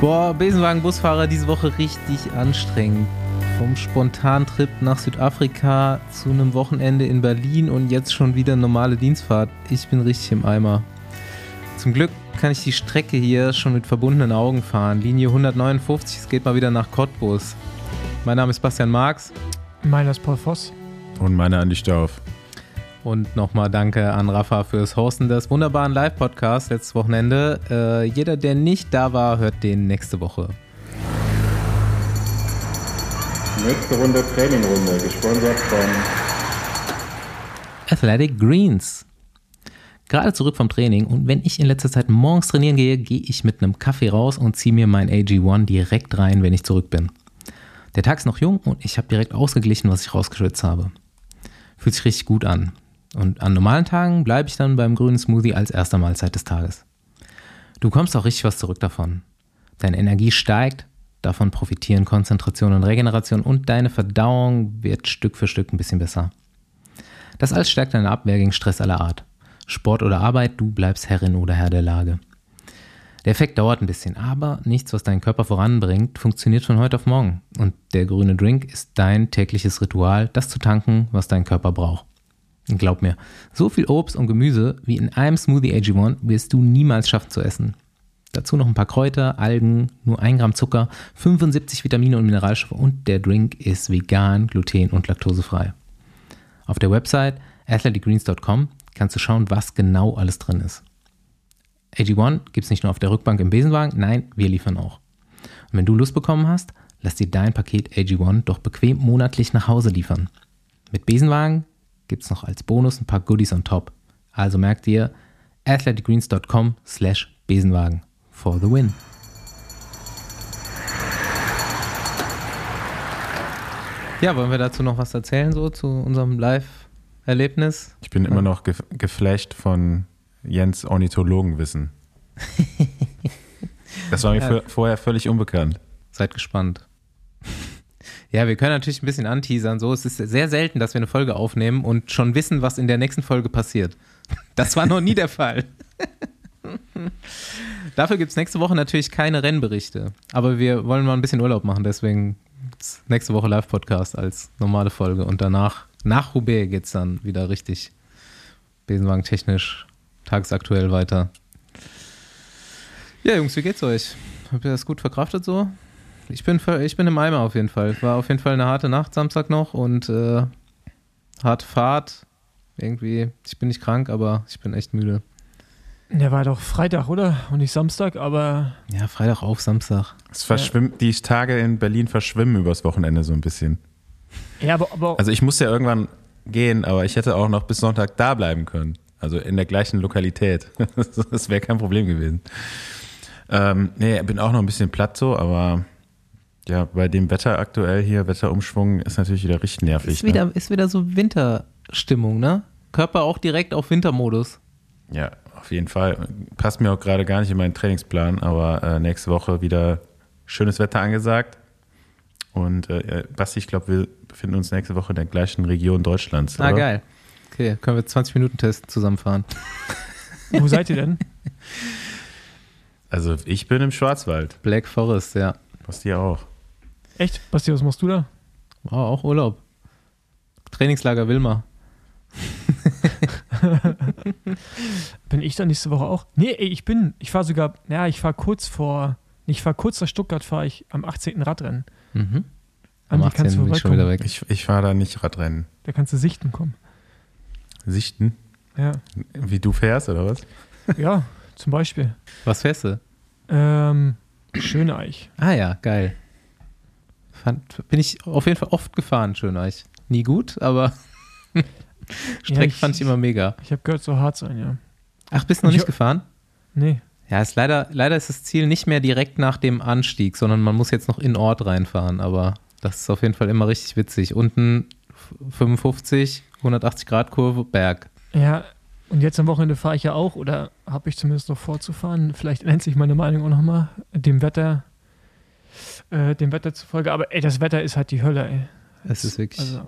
Boah, Besenwagen-Busfahrer diese Woche richtig anstrengend. Vom Spontantrip nach Südafrika zu einem Wochenende in Berlin und jetzt schon wieder normale Dienstfahrt. Ich bin richtig im Eimer. Zum Glück kann ich die Strecke hier schon mit verbundenen Augen fahren. Linie 159, es geht mal wieder nach Cottbus. Mein Name ist Bastian Marx. Meiner ist Paul Voss. Und meiner Andi Stauf. Und nochmal danke an Rafa fürs Hosten des wunderbaren Live-Podcasts letztes Wochenende. Äh, jeder, der nicht da war, hört den nächste Woche. Nächste Runde Trainingrunde, gesponsert von Athletic Greens. Gerade zurück vom Training und wenn ich in letzter Zeit morgens trainieren gehe, gehe ich mit einem Kaffee raus und ziehe mir mein AG1 direkt rein, wenn ich zurück bin. Der Tag ist noch jung und ich habe direkt ausgeglichen, was ich rausgeschwitzt habe. Fühlt sich richtig gut an. Und an normalen Tagen bleibe ich dann beim grünen Smoothie als erste Mahlzeit des Tages. Du kommst auch richtig was zurück davon. Deine Energie steigt, davon profitieren Konzentration und Regeneration und deine Verdauung wird Stück für Stück ein bisschen besser. Das alles stärkt deine Abwehr gegen Stress aller Art. Sport oder Arbeit, du bleibst Herrin oder Herr der Lage. Der Effekt dauert ein bisschen, aber nichts, was deinen Körper voranbringt, funktioniert von heute auf morgen. Und der grüne Drink ist dein tägliches Ritual, das zu tanken, was dein Körper braucht. Glaub mir, so viel Obst und Gemüse wie in einem Smoothie AG1 wirst du niemals schaffen zu essen. Dazu noch ein paar Kräuter, Algen, nur 1 Gramm Zucker, 75 Vitamine und Mineralstoffe und der Drink ist vegan, gluten- und laktosefrei. Auf der Website athleticgreens.com kannst du schauen, was genau alles drin ist. AG1 gibt es nicht nur auf der Rückbank im Besenwagen, nein, wir liefern auch. Und wenn du Lust bekommen hast, lass dir dein Paket AG1 doch bequem monatlich nach Hause liefern. Mit Besenwagen gibt es noch als Bonus ein paar Goodies on top. Also merkt ihr athleticgreens.com slash Besenwagen for the win. Ja, wollen wir dazu noch was erzählen, so zu unserem Live-Erlebnis? Ich bin immer noch ge geflasht von Jens Ornithologenwissen. das war mir ja. vorher völlig unbekannt. Seid gespannt. Ja, wir können natürlich ein bisschen anteasern. So, es ist sehr selten, dass wir eine Folge aufnehmen und schon wissen, was in der nächsten Folge passiert. Das war noch nie der Fall. Dafür gibt es nächste Woche natürlich keine Rennberichte. Aber wir wollen mal ein bisschen Urlaub machen, deswegen nächste Woche Live-Podcast als normale Folge. Und danach, nach Roubaix, geht es dann wieder richtig Besenwagen technisch, tagesaktuell weiter. Ja, Jungs, wie geht's euch? Habt ihr das gut verkraftet so? Ich bin, ich bin im Eimer auf jeden Fall. War auf jeden Fall eine harte Nacht Samstag noch und äh, harte Fahrt. Irgendwie, ich bin nicht krank, aber ich bin echt müde. Der war doch Freitag, oder? Und nicht Samstag, aber. Ja, Freitag auf Samstag. Es verschwimmt, die Tage in Berlin verschwimmen übers Wochenende so ein bisschen. Ja, aber, aber. Also ich musste ja irgendwann gehen, aber ich hätte auch noch bis Sonntag da bleiben können. Also in der gleichen Lokalität. das wäre kein Problem gewesen. Ähm, nee, bin auch noch ein bisschen platt so, aber ja, bei dem Wetter aktuell hier, Wetterumschwung, ist natürlich wieder richtig nervig. Ist wieder, ne? ist wieder so Winterstimmung, ne? Körper auch direkt auf Wintermodus. Ja, auf jeden Fall. Passt mir auch gerade gar nicht in meinen Trainingsplan, aber äh, nächste Woche wieder schönes Wetter angesagt. Und äh, Basti, ich glaube, wir befinden uns nächste Woche in der gleichen Region Deutschlands. Ah, oder? geil. Okay, können wir 20 Minuten testen zusammenfahren. Wo seid ihr denn? Also ich bin im Schwarzwald. Black Forest, ja. Basti auch. Echt? Basti, was machst du da? Oh, auch Urlaub. Trainingslager Wilma. bin ich da nächste Woche auch? Nee, ey, ich bin, ich fahre sogar, ja, ich fahre kurz vor, ich fahre kurz nach Stuttgart, fahre ich am 18. Radrennen. Mhm. Am 18. Kannst du bin ich schon wieder weg. Ich, ich fahre da nicht Radrennen. Da kannst du sichten kommen. Sichten? Ja. Wie du fährst, oder was? Ja, zum Beispiel. Was fährst du? Ähm, Schöneich. Ah ja, geil. Fand, bin ich auf jeden Fall oft gefahren, Schöneich. Nie gut, aber Strecke ja, ich, fand ich immer mega. Ich habe gehört, so hart sein, ja. Ach, bist du noch ich nicht gefahren? Nee. Ja, ist leider, leider ist das Ziel nicht mehr direkt nach dem Anstieg, sondern man muss jetzt noch in Ort reinfahren, aber das ist auf jeden Fall immer richtig witzig. Unten 55, 180 Grad Kurve, Berg. Ja, und jetzt am Wochenende fahre ich ja auch, oder habe ich zumindest noch vorzufahren. Vielleicht ändert sich meine Meinung auch nochmal dem Wetter, äh, dem Wetter zufolge. Aber ey, das Wetter ist halt die Hölle, ey. Es ist wirklich. Also,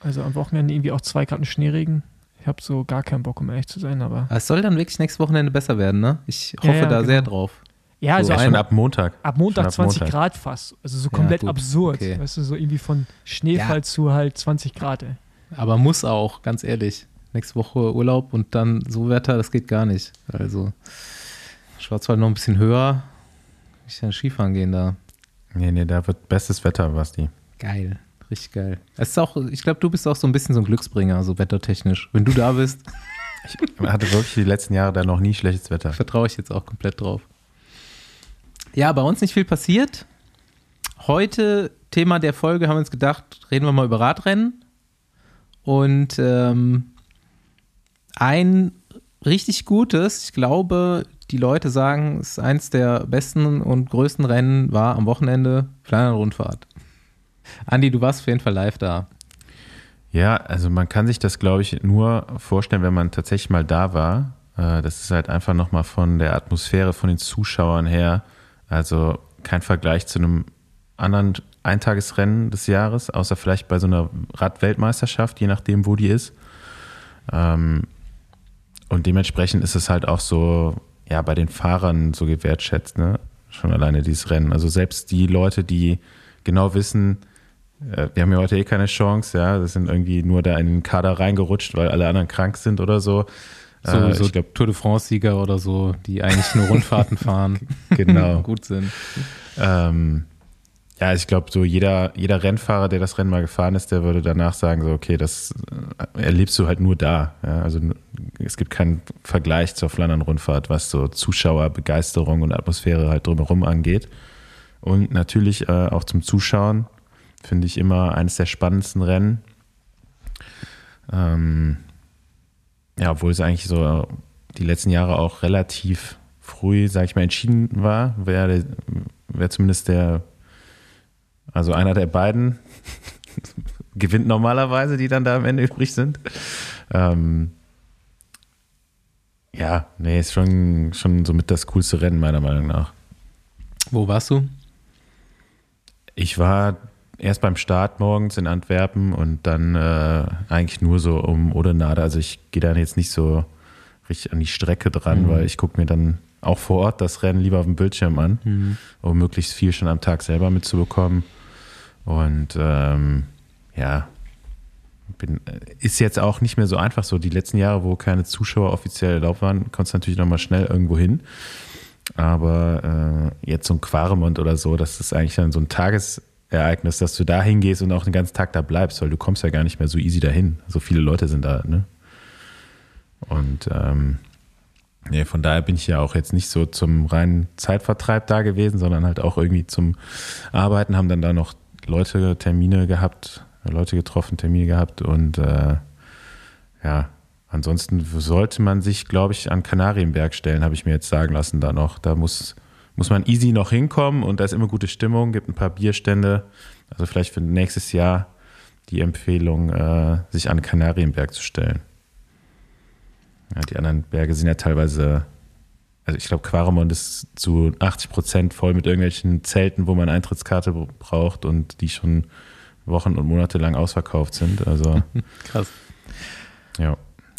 also am Wochenende irgendwie auch zwei Grad Schneeregen. Ich habe so gar keinen Bock, um ehrlich zu sein, aber. Es soll dann wirklich nächstes Wochenende besser werden, ne? Ich hoffe ja, ja, da genau. sehr drauf. Ja, also Ja, ein, schon ab Montag. ab Montag ab 20 Montag. Grad fast. Also so Ja, komplett gut, absurd. okay. Weißt du, so irgendwie von Schneefall Ja. zu halt 20 Grad. Ey. Aber muss auch, ganz ehrlich. Nächste Woche Urlaub und dann so Wetter, das geht gar nicht. Also Schwarzwald noch ein bisschen höher. Ich kann Skifahren gehen da. Nee, nee, da wird bestes Wetter, Basti. Geil. Richtig geil. Es ist auch, ich glaube, du bist auch so ein bisschen so ein Glücksbringer, so wettertechnisch. Wenn du da bist, Ich hatte wirklich die letzten Jahre da noch nie schlechtes Wetter. vertraue ich jetzt auch komplett drauf. Ja, bei uns nicht viel passiert. Heute, Thema der Folge, haben wir uns gedacht, reden wir mal über Radrennen. Und ähm, ein richtig gutes, ich glaube, die Leute sagen, es ist eins der besten und größten Rennen war am Wochenende Flandern-Rundfahrt. Andi, du warst auf jeden Fall live da. Ja, also man kann sich das, glaube ich, nur vorstellen, wenn man tatsächlich mal da war. Äh, Das ist halt einfach nochmal von der Atmosphäre, von den Zuschauern her. Also kein Vergleich zu einem anderen Eintagesrennen des Jahres, außer vielleicht bei so einer Radweltmeisterschaft, je nachdem, wo die ist. Ähm, Und dementsprechend ist es halt auch so, ja, bei den Fahrern so gewertschätzt, ne? Schon alleine dieses Rennen. Also selbst die Leute, die genau wissen, äh, wir haben ja heute eh keine Chance, ja, das sind irgendwie nur da in den Kader reingerutscht, weil alle anderen krank sind oder so. So, Äh, so ich glaube, Tour de France-Sieger oder so, die eigentlich nur Rundfahrten fahren. genau. Gut sind. Ähm, ja, ich glaube, so jeder, jeder Rennfahrer, der das Rennen mal gefahren ist, der würde danach sagen, so, okay, das äh, erlebst du halt nur da. Ja, also es gibt keinen Vergleich zur Flandern-Rundfahrt, was so Zuschauerbegeisterung und Atmosphäre halt drumherum angeht. Und natürlich äh, auch zum Zuschauen finde ich immer eines der spannendsten Rennen. Ähm, ja, obwohl es eigentlich so die letzten Jahre auch relativ früh, sag ich mal, entschieden war, wer, wer zumindest der, also einer der beiden gewinnt normalerweise, die dann da am Ende übrig sind. Ähm, ja, nee, ist schon, schon somit das coolste Rennen, meiner Meinung nach. Wo warst du? Ich war erst beim Start morgens in Antwerpen und dann äh, eigentlich nur so um Odenade. Also ich gehe dann jetzt nicht so richtig an die Strecke dran, weil ich gucke mir dann auch vor Ort das Rennen lieber auf dem Bildschirm an, um möglichst viel schon am Tag selber mitzubekommen. Und ähm, ja, bin, ist jetzt auch nicht mehr so einfach so. Die letzten Jahre, wo keine Zuschauer offiziell erlaubt waren, konntest du natürlich nochmal schnell irgendwo hin. Aber äh, jetzt so ein Quaremont oder so, das ist eigentlich dann so ein Tagesereignis, dass du da hingehst und auch den ganzen Tag da bleibst, weil du kommst ja gar nicht mehr so easy dahin. So viele Leute sind da, ne? Und ähm, nee, von daher bin ich ja auch jetzt nicht so zum reinen Zeitvertreib da gewesen, sondern halt auch irgendwie zum Arbeiten, haben dann da noch Leute Termine gehabt, Leute getroffen, Termine gehabt und äh, ja, ansonsten sollte man sich, glaube ich, an Kanarienberg stellen, habe ich mir jetzt sagen lassen da noch. Da muss, muss man easy noch hinkommen und da ist immer gute Stimmung, gibt ein paar Bierstände. Also vielleicht für nächstes Jahr die Empfehlung, äh, sich an Kanarienberg zu stellen. Ja, die anderen Berge sind ja teilweise, also ich glaube, Quaremont ist zu 80 Prozent voll mit irgendwelchen Zelten, wo man Eintrittskarte braucht und die schon Wochen und Monate lang ausverkauft sind. Also Krass. ja.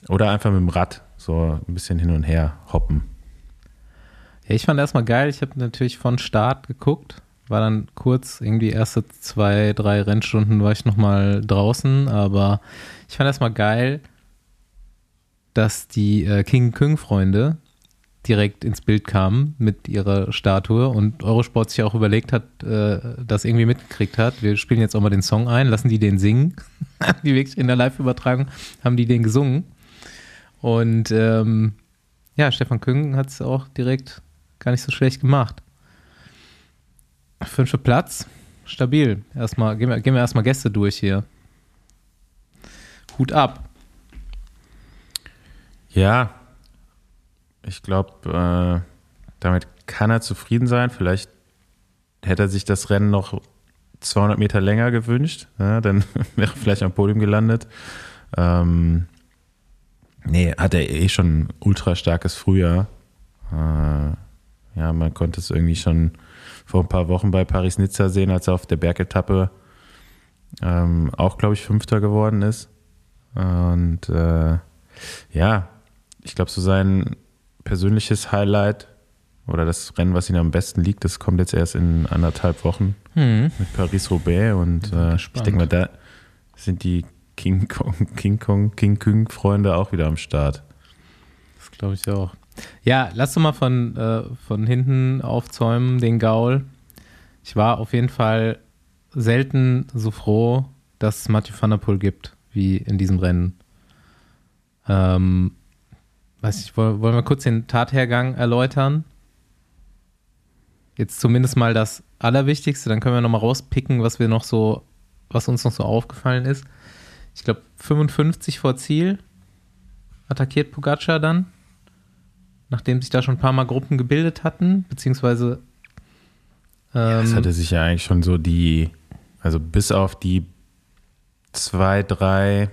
Oder einfach mit dem Rad so ein bisschen hin und her hoppen. Ja, ich fand erstmal geil. Ich habe natürlich von Start geguckt. War dann kurz, irgendwie erste zwei, drei Rennstunden war ich nochmal draußen. Aber ich fand erstmal geil, dass die äh, King Küng-Freunde direkt ins Bild kamen mit ihrer Statue und Eurosport sich auch überlegt hat, äh, das irgendwie mitgekriegt hat. Wir spielen jetzt auch mal den Song ein, lassen die den singen. die wirklich in der Live-Übertragung haben die den gesungen. Und ähm, ja, Stefan Küng hat es auch direkt gar nicht so schlecht gemacht. Fünfter Platz, stabil. Erstmal, gehen wir, gehen wir erstmal Gäste durch hier. Hut ab. Ja, ich glaube, äh, damit kann er zufrieden sein. Vielleicht hätte er sich das Rennen noch 200 Meter länger gewünscht. Ja, dann wäre er vielleicht am Podium gelandet. Ähm, nee, hat er eh schon ein ultra starkes Frühjahr. Äh, ja, man konnte es irgendwie schon vor ein paar Wochen bei Paris-Nizza sehen, als er auf der Bergetappe ähm, auch, glaube ich, Fünfter geworden ist. Und äh, ja, ich glaube, so sein persönliches Highlight oder das Rennen, was ihnen am besten liegt, das kommt jetzt erst in anderthalb Wochen Hm. mit Paris-Roubaix und äh, ich denke mal, da sind die King Kong, King Kong, King Kong Freunde auch wieder am Start. Das glaube ich auch. Ja, lass doch mal von, äh, von hinten aufzäumen, den Gaul. Ich war auf jeden Fall selten so froh, dass es Mathieu van der Poel gibt, wie in diesem Rennen. Ähm, weiß ich, woll- wollen wir kurz den Tathergang erläutern? Jetzt zumindest mal das Allerwichtigste, dann können wir nochmal rauspicken, was wir noch so, was uns noch so aufgefallen ist. Ich glaube, 55 vor Ziel attackiert Pogacar dann, nachdem sich da schon ein paar Mal Gruppen gebildet hatten, beziehungsweise Das ähm, hatte sich ja eigentlich schon so die, also bis auf die zwei, drei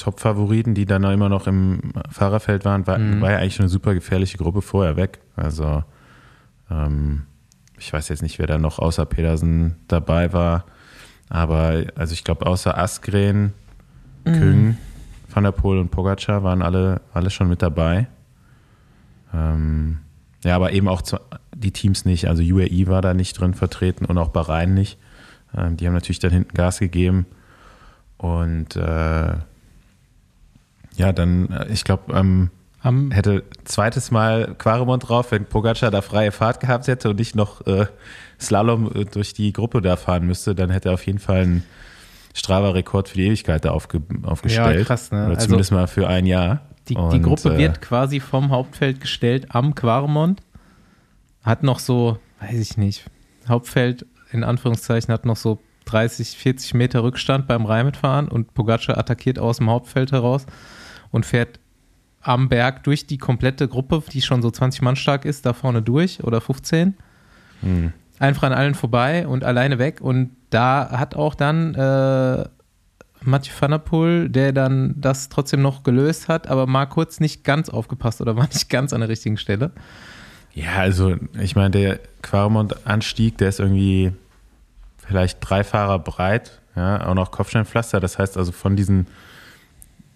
Top-Favoriten, die dann immer noch im Fahrerfeld waren, war, Mhm. war ja eigentlich schon eine super gefährliche Gruppe vorher weg. Also ähm, ich weiß jetzt nicht, wer da noch außer Pedersen dabei war, aber also ich glaube außer Askren, Küng, Van der Poel und Pogacar waren alle, alle schon mit dabei. Ähm, ja, aber eben auch zu, die Teams nicht. Also UAE war da nicht drin vertreten und auch Bahrain nicht. Ähm, die haben natürlich dann hinten Gas gegeben. Und äh, ja, dann, äh, ich glaube, ähm, hätte zweites Mal Quaremont drauf, wenn Pogacar da freie Fahrt gehabt hätte und nicht noch äh, Slalom äh, durch die Gruppe da fahren müsste, dann hätte er auf jeden Fall einen Strava-Rekord für die Ewigkeit da aufge, aufgestellt. Ja, krass, ne? Oder Also- zumindest mal für ein Jahr. die, die Und, Gruppe äh, wird quasi vom Hauptfeld gestellt am Quaremont. Hat noch so, weiß ich nicht, Hauptfeld in Anführungszeichen hat noch so 30, 40 Meter Rückstand beim Rheinmitfahren und Pogacar attackiert aus dem Hauptfeld heraus und fährt am Berg durch die komplette Gruppe, die schon so 20 Mann stark ist, da vorne durch oder 15. Hm. einfach an allen vorbei und alleine weg. Und da hat auch dann äh, Mathieu van der Poel, der dann das trotzdem noch gelöst hat, aber mal kurz nicht ganz aufgepasst oder war nicht ganz an der richtigen Stelle. Ja, also ich meine, der Quaremont-Anstieg, der ist irgendwie vielleicht drei Fahrer breit, ja, auch noch Kopfsteinpflaster. Das heißt also von diesen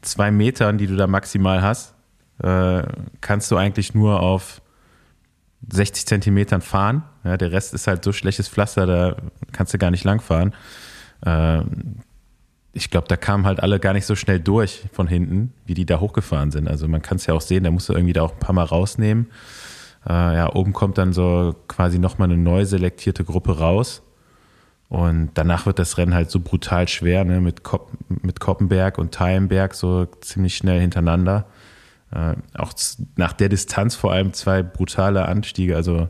zwei Metern, die du da maximal hast, äh, kannst du eigentlich nur auf 60 Zentimetern fahren. Ja, der Rest ist halt so schlechtes Pflaster, da kannst du gar nicht lang fahren. Äh, ich glaube, da kamen halt alle gar nicht so schnell durch von hinten, wie die da hochgefahren sind. Also man kann es ja auch sehen, da musst du irgendwie da auch ein paar Mal rausnehmen. Äh, ja, oben kommt dann so quasi nochmal eine neu selektierte Gruppe raus. Und danach wird das Rennen halt so brutal schwer, ne? mit, Kopp, mit Koppenberg und Teilenberg so ziemlich schnell hintereinander. Äh, auch nach der Distanz vor allem zwei brutale Anstiege. Also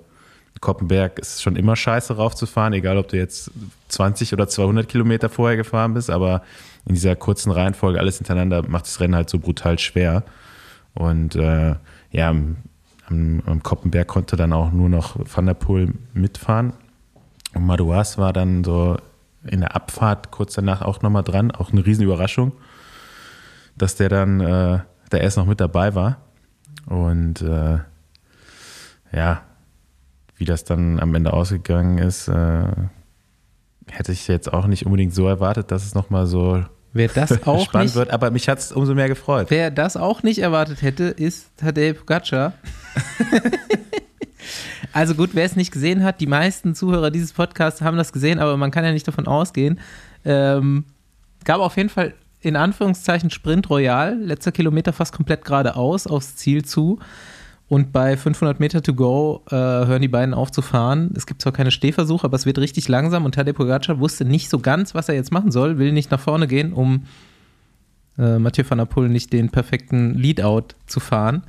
Koppenberg ist schon immer scheiße raufzufahren, egal ob du jetzt 20 oder 200 Kilometer vorher gefahren bist, aber in dieser kurzen Reihenfolge alles hintereinander macht das Rennen halt so brutal schwer. Und äh, ja, am, am Koppenberg konnte dann auch nur noch Van der Poel mitfahren. Und Madouas war dann so in der Abfahrt kurz danach auch nochmal dran. Auch eine Riesenüberraschung, dass der dann äh, da erst noch mit dabei war. Und äh, ja, wie das dann am Ende ausgegangen ist, äh, hätte ich jetzt auch nicht unbedingt so erwartet, dass es nochmal so Wer das auch spannend nicht, wird. Aber mich hat es umso mehr gefreut. wer das auch nicht erwartet hätte, ist Tadej Pogacar. also gut, wer es nicht gesehen hat, die meisten Zuhörer dieses Podcasts haben das gesehen, aber man kann ja nicht davon ausgehen. Ähm, gab auf jeden Fall in Anführungszeichen Sprint Royal, letzter Kilometer fast komplett geradeaus aufs Ziel zu. Und bei 500 Meter to go äh, hören die beiden auf zu fahren. Es gibt zwar keine Stehversuche, aber es wird richtig langsam und Tadej Pogacar wusste nicht so ganz, was er jetzt machen soll, will nicht nach vorne gehen, um äh, Mathieu van der Poel nicht den perfekten Leadout zu fahren.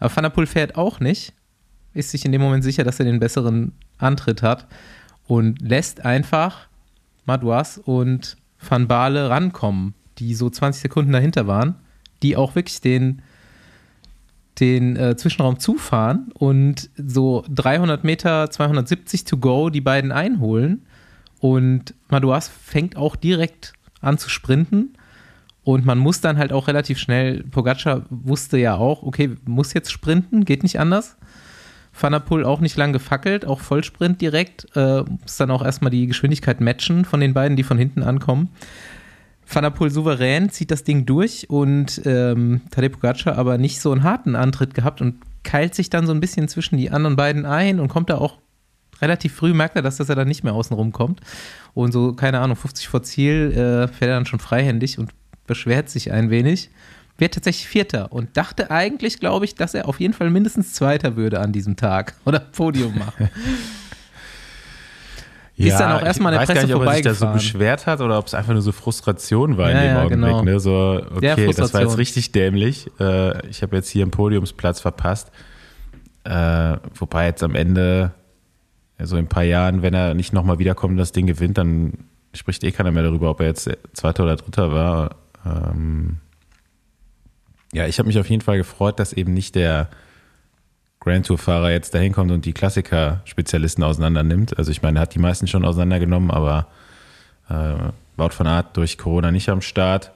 Aber Van der Poel fährt auch nicht, ist sich in dem Moment sicher, dass er den besseren Antritt hat und lässt einfach Madouas und Van Baale rankommen, die so 20 Sekunden dahinter waren, die auch wirklich den, den äh, Zwischenraum zufahren und so 300 Meter, 270 to go die beiden einholen. Und Madouas fängt auch direkt an zu sprinten. Und man muss dann halt auch relativ schnell, Pogacar wusste ja auch, okay, muss jetzt sprinten, geht nicht anders. Van auch nicht lang gefackelt, auch Vollsprint direkt, äh, muss dann auch erstmal die Geschwindigkeit matchen von den beiden, die von hinten ankommen. Van souverän zieht das Ding durch und ähm, Tadej Pogacar aber nicht so einen harten Antritt gehabt und keilt sich dann so ein bisschen zwischen die anderen beiden ein und kommt da auch relativ früh, merkt er das, dass er dann nicht mehr außen rum kommt. Und so, keine Ahnung, 50 vor Ziel äh, fährt er dann schon freihändig und beschwert sich ein wenig. Wird tatsächlich Vierter und dachte eigentlich, glaube ich, dass er auf jeden Fall mindestens Zweiter würde an diesem Tag oder Podium machen. Ja, ist dann auch erstmal der Presse gar nicht, ob er sich da so beschwert hat oder ob es einfach nur so Frustration war ja, in dem ja, Augenblick. Genau. Ne? So, okay, das war jetzt richtig dämlich. Äh, ich habe jetzt hier einen Podiumsplatz verpasst. Äh, wobei jetzt am Ende, so in ein paar Jahren, wenn er nicht nochmal wiederkommt und das Ding gewinnt, dann spricht eh keiner mehr darüber, ob er jetzt Zweiter oder Dritter war. Ähm, ja, ich habe mich auf jeden Fall gefreut, dass eben nicht der Grand Tour-Fahrer jetzt dahin kommt und die Klassiker-Spezialisten auseinander nimmt. Also ich meine, er hat die meisten schon auseinandergenommen, aber äh, Wout von Art durch Corona nicht am Start.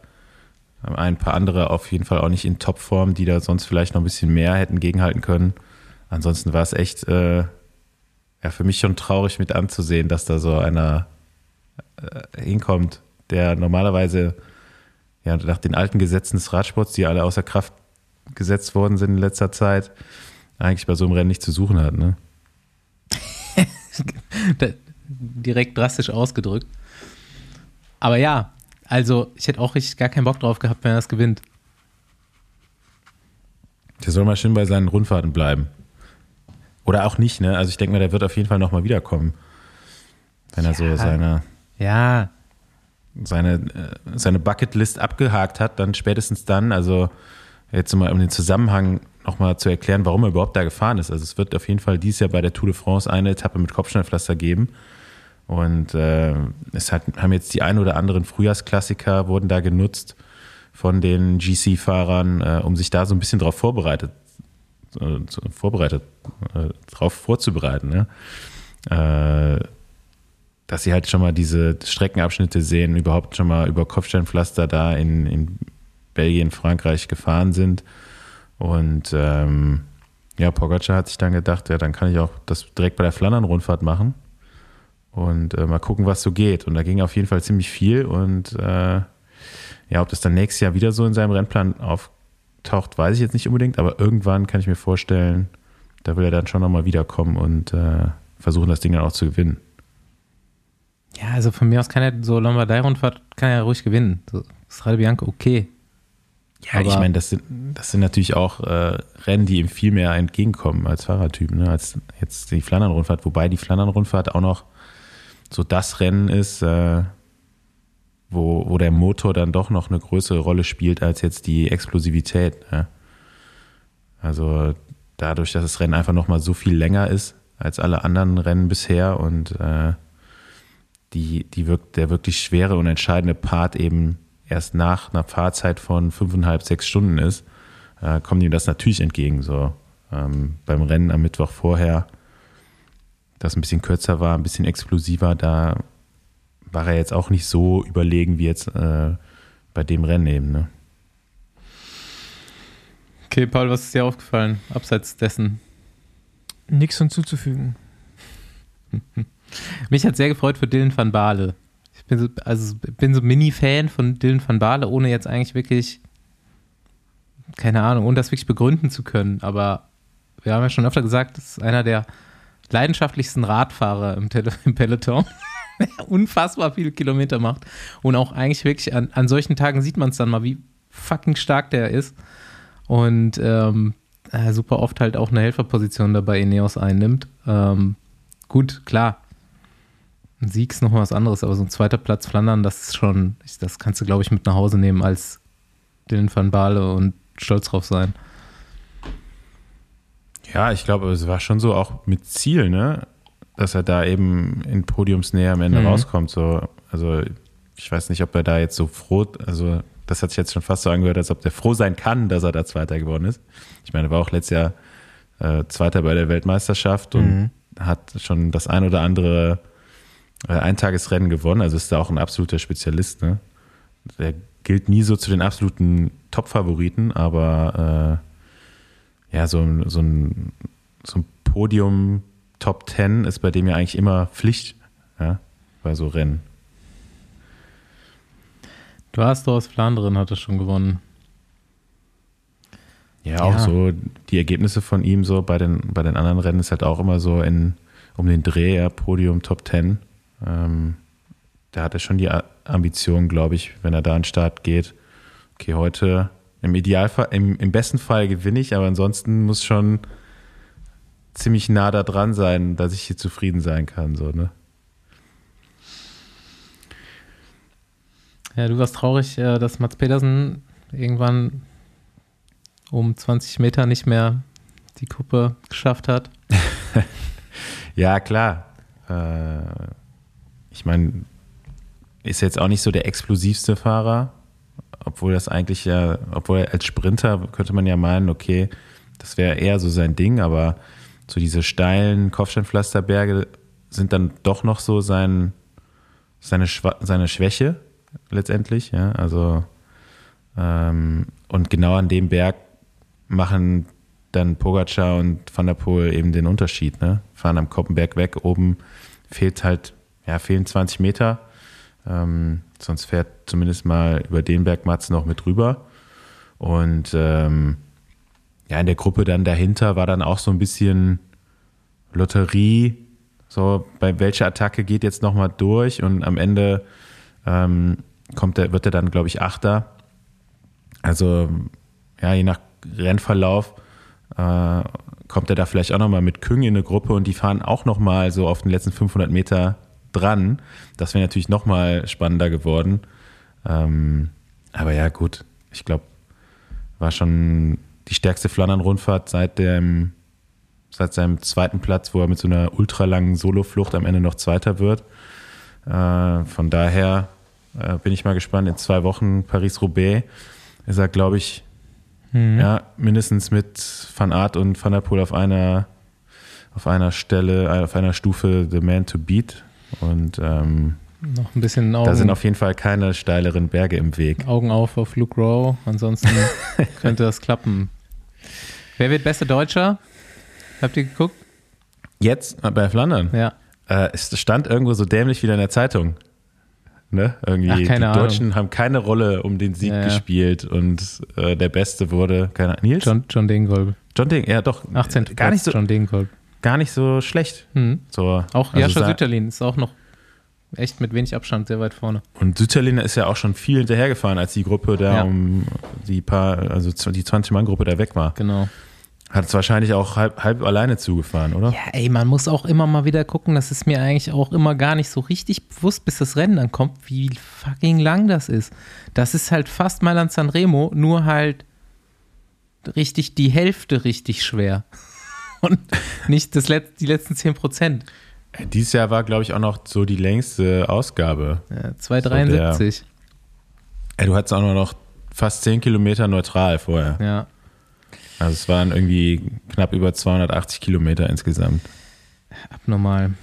Ein paar andere auf jeden Fall auch nicht in Topform, die da sonst vielleicht noch ein bisschen mehr hätten gegenhalten können. Ansonsten war es echt äh, ja, für mich schon traurig mit anzusehen, dass da so einer äh, hinkommt, der normalerweise ja, nach den alten Gesetzen des Radsports, die alle außer Kraft gesetzt worden sind in letzter Zeit, eigentlich bei so einem Rennen nicht zu suchen hat. Ne? Direkt drastisch ausgedrückt. Aber ja, also ich hätte auch richtig gar keinen Bock drauf gehabt, wenn er das gewinnt. Der soll mal schön bei seinen Rundfahrten bleiben. Oder auch nicht, ne? Also ich denke mal, der wird auf jeden Fall nochmal wiederkommen. Wenn er ja, so seine. Ja. Seine, äh, seine Bucketlist abgehakt hat, dann spätestens dann, also jetzt mal um den Zusammenhang nochmal zu erklären, warum er überhaupt da gefahren ist. Also es wird auf jeden Fall dieses Jahr bei der Tour de France eine Etappe mit Kopfsteinpflaster geben. Und äh, es hat, haben jetzt die ein oder anderen Frühjahrsklassiker wurden da genutzt von den GC-Fahrern, äh, um sich da so ein bisschen drauf vorbereitet, äh, vorbereitet, äh, drauf vorzubereiten. Ne? Äh, dass sie halt schon mal diese Streckenabschnitte sehen, überhaupt schon mal über Kopfsteinpflaster da in, in Belgien, Frankreich gefahren sind und ähm, ja, Pogacar hat sich dann gedacht, ja, dann kann ich auch das direkt bei der Flandern-Rundfahrt machen und äh, mal gucken, was so geht. Und da ging auf jeden Fall ziemlich viel und äh, ja, ob das dann nächstes Jahr wieder so in seinem Rennplan auftaucht, weiß ich jetzt nicht unbedingt, aber irgendwann kann ich mir vorstellen, da will er dann schon nochmal wiederkommen und äh, versuchen, das Ding dann auch zu gewinnen. Ja, also von mir aus kann er so Lombardei-Rundfahrt kann er ruhig gewinnen. So, Strade Bianca, okay. Ja, Aber ich meine, das sind, das sind natürlich auch äh, Rennen, die ihm viel mehr entgegenkommen als Fahrertyp, ne, als jetzt die Flandern-Rundfahrt. Wobei die Flandern-Rundfahrt auch noch so das Rennen ist, äh, wo, wo der Motor dann doch noch eine größere Rolle spielt als jetzt die Explosivität. Ne? Also dadurch, dass das Rennen einfach nochmal so viel länger ist als alle anderen Rennen bisher und äh, die, die wirkt, der wirklich schwere und entscheidende Part eben erst nach einer Fahrzeit von fünfeinhalb, sechs Stunden ist, äh, kommt ihm das natürlich entgegen. So ähm, beim Rennen am Mittwoch vorher, das ein bisschen kürzer war, ein bisschen explosiver, da war er jetzt auch nicht so überlegen wie jetzt äh, bei dem Rennen eben. Ne? Okay, Paul, was ist dir aufgefallen, abseits dessen? Nichts hinzuzufügen. Mich hat sehr gefreut für Dylan van Baale bin so, also bin so Mini-Fan von Dylan van Baale, ohne jetzt eigentlich wirklich, keine Ahnung, ohne das wirklich begründen zu können. Aber wir haben ja schon öfter gesagt, das ist einer der leidenschaftlichsten Radfahrer im, Tele im Peloton. unfassbar viele Kilometer macht. Und auch eigentlich wirklich an, an solchen Tagen sieht man es dann mal, wie fucking stark der ist. Und ähm, super oft halt auch eine Helferposition dabei Ineos einnimmt. Ähm, gut, klar, ein Sieg ist noch was anderes, aber so ein zweiter Platz Flandern, das ist schon, das kannst du, glaube ich, mit nach Hause nehmen als Dylan van Baale und stolz drauf sein. Ja, ich glaube, es war schon so auch mit Ziel, ne? Dass er da eben in Podiumsnähe am Ende mhm. rauskommt. So, also ich weiß nicht, ob er da jetzt so froh, also das hat sich jetzt schon fast so angehört, als ob der froh sein kann, dass er da Zweiter geworden ist. Ich meine, er war auch letztes Jahr äh, Zweiter bei der Weltmeisterschaft und mhm. hat schon das ein oder andere Eintagesrennen gewonnen, also ist da auch ein absoluter Spezialist. Ne? Der gilt nie so zu den absoluten Top-Favoriten, aber äh, ja, so, so, ein, so ein Podium Top 10 ist bei dem ja eigentlich immer Pflicht ja, bei so Rennen. Du hast aus Flandern hat er schon gewonnen. Ja, auch Ja. so die Ergebnisse von ihm so bei den, bei den anderen Rennen ist halt auch immer so in, um den Dreh, ja, Podium, Top 10. Ähm, da hat er schon die Ambition, glaube ich, wenn er da an den Start geht. Okay, heute im Idealfall, im, im besten Fall gewinne ich, aber ansonsten muss schon ziemlich nah da dran sein, dass ich hier zufrieden sein kann, so, ne? Ja, du warst traurig, äh, dass Mats Pedersen irgendwann um 20 Meter nicht mehr die Kuppe geschafft hat. Ja, klar. Äh, ich meine, ist jetzt auch nicht so der explosivste Fahrer, obwohl das eigentlich ja, obwohl als Sprinter könnte man ja meinen, okay, das wäre eher so sein Ding, aber so diese steilen Kopfsteinpflasterberge sind dann doch noch so sein, seine, seine Schwäche letztendlich, ja, also ähm, und genau an dem Berg machen dann Pogacar und Van der Poel eben den Unterschied, ne? Fahren am Koppenberg weg, oben fehlt halt, ja, fehlen 20 Meter. Ähm, sonst fährt zumindest mal über den Berg Mats noch mit rüber. Und ähm, ja, in der Gruppe dann dahinter war dann auch so ein bisschen Lotterie, so bei welcher Attacke geht jetzt nochmal durch und am Ende ähm, kommt er, wird er dann, glaube ich, Achter. Also ja, je nach Rennverlauf äh, kommt er da vielleicht auch nochmal mit Küng in eine Gruppe und die fahren auch nochmal so auf den letzten 500 Meter dran. Das wäre natürlich nochmal spannender geworden. Ähm, aber ja, gut, ich glaube, war schon die stärkste Flandern-Rundfahrt seit dem seit seinem zweiten Platz, wo er mit so einer ultralangen Soloflucht am Ende noch Zweiter wird. Äh, von daher äh, bin ich mal gespannt. In zwei Wochen Paris-Roubaix ist er, glaube ich, Mhm. ja, mindestens mit Van Aert und Van der Poel auf einer, auf einer Stelle, äh, auf einer Stufe The Man to Beat. Und ähm, Noch ein bisschen da sind Augen, auf jeden Fall keine steileren Berge im Weg. Augen auf auf Luke Rowe, ansonsten könnte das klappen. Wer wird beste Deutscher? Habt ihr geguckt? Jetzt äh, bei Flandern. Ja. Äh, es stand irgendwo so dämlich wieder in der Zeitung. Ne? Irgendwie, Ach, keine die Ahnung. Deutschen haben keine Rolle um den Sieg Ja, ja. gespielt und äh, der Beste wurde, keine Nils? John, John Degenkolb. John Ding, ja doch. 18. Gar nicht, so, John Degenkolb. Gar nicht so schlecht. Mhm. So, Auch also Jascha Sütterlin ist auch noch echt mit wenig Abstand sehr weit vorne. Und Sütterlin ist ja auch schon viel hinterhergefahren, als die Gruppe da Ja. um die paar, also die 20-Mann-Gruppe da weg war. Genau. Hat es wahrscheinlich auch halb, halb alleine zugefahren, oder? Ja, ey, man muss auch immer mal wieder gucken, das ist mir eigentlich auch immer gar nicht so richtig bewusst, bis das Rennen dann kommt, wie fucking lang das ist. Das ist halt fast Mailand Sanremo, nur halt richtig die Hälfte richtig schwer. Und nicht das Letz-, die letzten 10 Prozent. Dieses Jahr war, glaube ich, auch noch so die längste Ausgabe. Ja, 2,73. Ey, du hattest auch noch fast 10 Kilometer neutral vorher. ja. Also es waren irgendwie knapp über 280 Kilometer insgesamt. abnormal.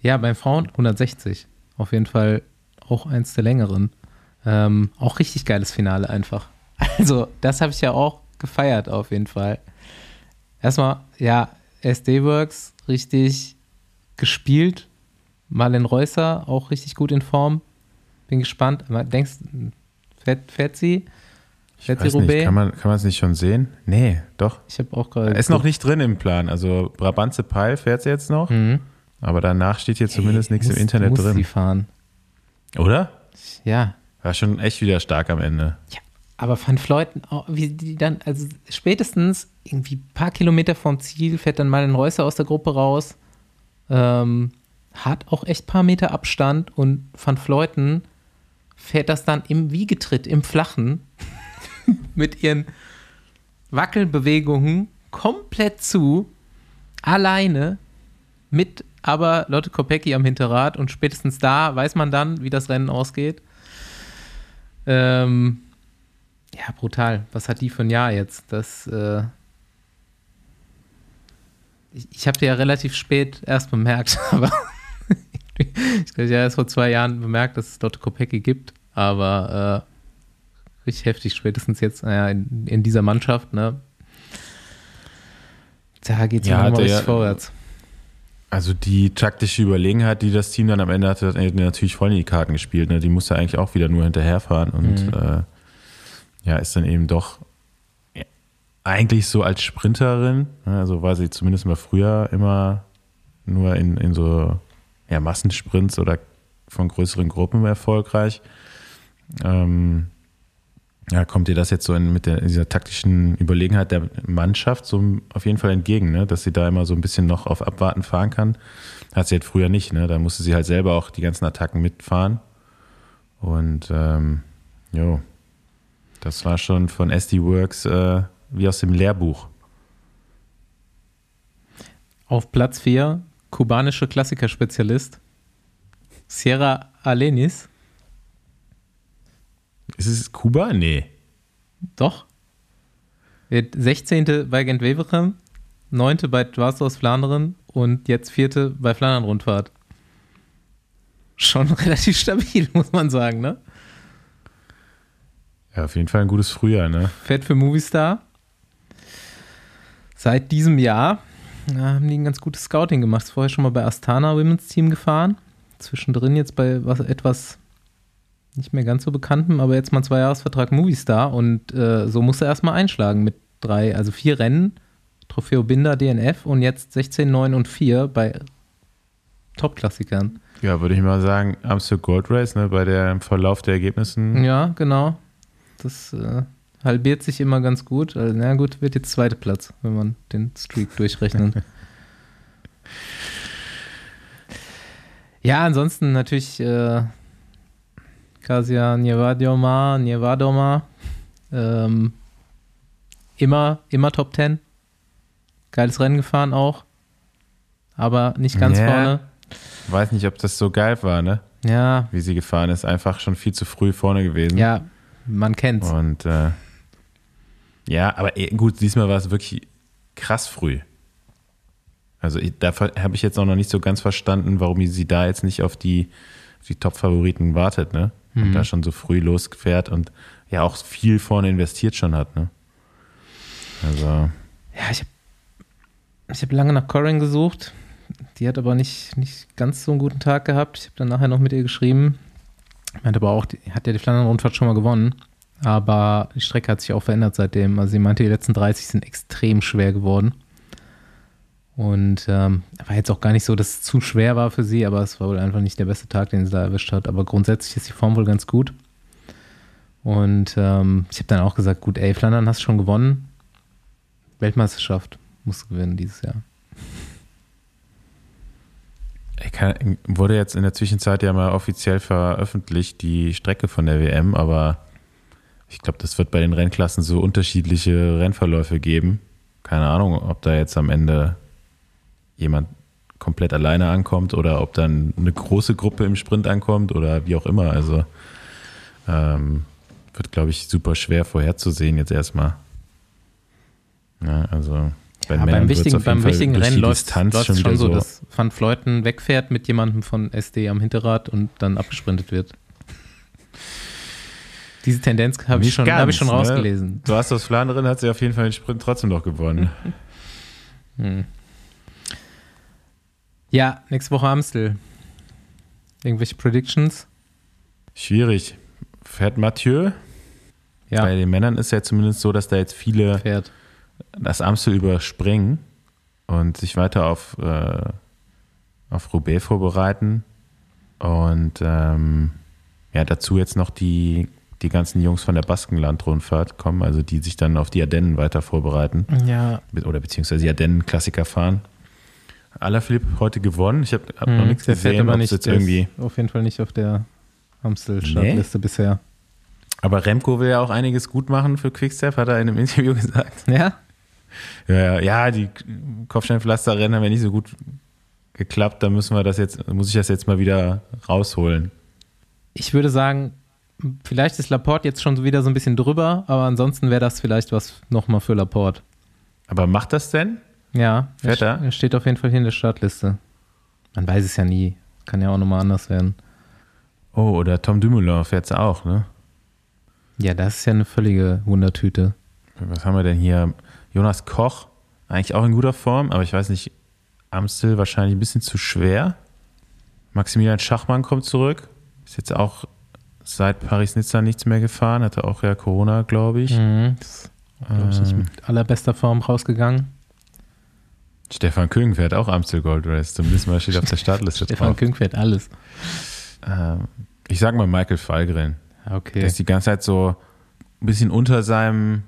Ja, beim Frauen 160. Auf jeden Fall auch eins der längeren. Ähm, auch richtig geiles Finale einfach. Also, das habe ich ja auch gefeiert, auf jeden Fall. Erstmal, ja, SD-Works richtig gespielt. Marlen Reusser auch richtig gut in Form. Bin gespannt. Aber denkst fährt, fährt sie? Ich Fährt sie weiß nicht, Roubaix? kann man es nicht schon sehen? Nee, doch. Ich habe auch gerade. Ist noch nicht drin im Plan. Also Brabantse Peil fährt sie jetzt noch, Mhm. aber danach steht hier zumindest nichts im Muss- Internet muss drin. Sie fahren. Oder? Ja, War schon echt wieder stark am Ende. Ja, aber Van Fleuten, oh, wie die dann, also spätestens irgendwie ein paar Kilometer vom Ziel fährt dann mal ein Reusser aus der Gruppe raus. Ähm, hat auch echt ein paar Meter Abstand und Van Fleuten fährt das dann im Wiegetritt, im Flachen, mit ihren Wackelbewegungen komplett zu, alleine, mit aber Lotte Kopecki am Hinterrad und spätestens da weiß man dann, wie das Rennen ausgeht. Ähm, ja, brutal. Was hat die für ein Jahr jetzt? Das, äh ich ich habe die ja relativ spät erst bemerkt, aber ich habe ja erst vor zwei Jahren bemerkt, dass es Lotte Kopecki gibt, aber äh, richtig heftig, spätestens jetzt, naja, in, in dieser Mannschaft, ne? Da geht es Ja, nochmal richtig vorwärts. Also die taktische Überlegenheit, die das Team dann am Ende hatte, hat natürlich voll in die Karten gespielt. Ne? Die musste eigentlich auch wieder nur hinterherfahren und Mhm. äh, ja, ist dann eben doch eigentlich so als Sprinterin, ne, also war sie zumindest mal früher immer nur in, in so ja, Massensprints oder von größeren Gruppen erfolgreich. Ähm, ja, kommt dir das jetzt so in, mit der, dieser taktischen Überlegenheit der Mannschaft so auf jeden Fall entgegen, ne? dass sie da immer so ein bisschen noch auf Abwarten fahren kann? Hat sie halt früher nicht, ne? Da musste sie halt selber auch die ganzen Attacken mitfahren. Und ähm, jo, das war schon von SD Works äh, wie aus dem Lehrbuch. Auf Platz 4, kubanische Klassikerspezialist Sierra Alenis. Ist es Kuba? Nee. Doch. Wird 16. bei Gent Wevelgem, 9. bei Dwars Flandern und jetzt 4. bei Flandern Rundfahrt. Schon relativ stabil, muss man sagen, ne? Ja, auf jeden Fall ein gutes Frühjahr, ne? Fett für Movistar. Seit diesem Jahr ja, haben die ein ganz gutes Scouting gemacht. Vorher schon mal bei Astana Women's Team gefahren. Zwischendrin jetzt bei was etwas nicht mehr ganz so bekanntem, aber jetzt mal zwei Jahresvertrag Movistar und äh, so muss er erstmal einschlagen mit drei, also vier Rennen, Trofeo Binder, DNF und jetzt 16, 9 und 4 bei Top-Klassikern. Ja, würde ich mal sagen, Amstel Gold Race, ne, bei dem Verlauf der Ergebnissen. Ja, genau. Das äh, halbiert sich immer ganz gut. Also, na gut, wird jetzt zweiter Platz, wenn man den Streak durchrechnet. ja, ansonsten natürlich äh, Kasia Nievadoma, Nievadoma. Ähm, immer, immer Top 10. Geiles Rennen gefahren auch. Aber nicht ganz Ja. vorne. Weiß nicht, ob das so geil war, ne? Ja, Wie sie gefahren ist. Einfach schon viel zu früh vorne gewesen. ja, man kennt's. Und äh, ja, aber eh, gut, diesmal war es wirklich krass früh. Also ich, da habe ich jetzt auch noch nicht so ganz verstanden, warum sie da jetzt nicht auf die, auf die Top-Favoriten wartet, ne? Und da schon so früh losfährt und ja auch viel vorne investiert schon hat, ne? Also, Ja, ich habe ich hab lange nach Corin gesucht. Die hat aber nicht, nicht ganz so einen guten Tag gehabt. Ich habe dann nachher noch mit ihr geschrieben. Meinte aber auch, hat ja die Flandern-Rundfahrt schon mal gewonnen. Aber die Strecke hat sich auch verändert seitdem. Also sie meinte, die letzten 30 sind extrem schwer geworden. Und ähm, war jetzt auch gar nicht so, dass es zu schwer war für sie, aber es war wohl einfach nicht der beste Tag, den sie da erwischt hat. Aber grundsätzlich ist die Form wohl ganz gut. Und ähm, ich habe dann auch gesagt, gut, ey, Flandern hast schon gewonnen. Weltmeisterschaft musst du gewinnen dieses Jahr. Kann, wurde jetzt in der Zwischenzeit ja mal offiziell veröffentlicht, die Strecke von der WM, aber ich glaube, das wird bei den Rennklassen so unterschiedliche Rennverläufe geben. Keine Ahnung, ob da jetzt am Ende jemand komplett alleine ankommt oder ob dann eine große Gruppe im Sprint ankommt oder wie auch immer. Also ähm, wird, glaube ich, super schwer vorherzusehen jetzt erstmal. Ja, also bei Ja, beim wichtigen, beim Fall wichtigen Rennen läuft es schon, wieder so, dass Van Fleuten wegfährt mit jemandem von SD am Hinterrad und dann abgesprintet wird. Diese Tendenz habe ich, schon- hab ich schon ne? rausgelesen. Du hast aus Flandern, hat sie auf jeden Fall den Sprint trotzdem noch gewonnen. Hm. Ja, nächste Woche Amstel. Irgendwelche Predictions? Schwierig. Fährt Mathieu? Ja, Bei den Männern ist ja zumindest so, dass da jetzt viele fährt. Das Amstel überspringen und sich weiter auf, äh, auf Roubaix vorbereiten. Und ähm, ja, dazu jetzt noch die, die ganzen Jungs von der Baskenland-Rundfahrt kommen, also die sich dann auf die Ardennen weiter vorbereiten. Ja, Oder beziehungsweise die Ardennen-Klassiker fahren. Alaphilippe heute gewonnen. Ich habe hab noch Mhm, nichts gesehen, aber nicht. jetzt irgendwie. auf jeden Fall nicht auf der Amstel-Startliste bisher. Aber Remco will ja auch einiges gut machen für Quickstep, hat er in einem Interview gesagt. Ja? Ja, ja, die Kopfsteinpflasterrennen haben ja nicht so gut geklappt. Da müssen wir das jetzt, muss ich das jetzt mal wieder rausholen. Ich würde sagen, vielleicht ist Laporte jetzt schon wieder so ein bisschen drüber, aber ansonsten wäre das vielleicht was nochmal für Laporte. Aber macht das denn? Ja, Fährt er, er? steht auf jeden Fall hier in der Startliste. Man weiß es ja nie. Kann ja auch nochmal anders werden. Oh, oder Tom Dumoulin fährt auch, ne? Ja, das ist ja eine völlige Wundertüte. Was haben wir denn hier? Jonas Koch, eigentlich auch in guter Form, aber ich weiß nicht, Amstel wahrscheinlich ein bisschen zu schwer. Maximilian Schachmann kommt zurück. Ist jetzt auch seit Paris-Nizza nichts mehr gefahren, hatte auch ja Corona, glaube ich. Mhm. Das Glaube ich nicht mit allerbester Form rausgegangen. Stefan Küng fährt auch Amstel Gold Race. Zumindest mal steht auf der Startliste Stefan drauf. Küng fährt alles. Ähm, ich sag mal Michael Falgren. Okay. Der ist die ganze Zeit so ein bisschen unter seinem,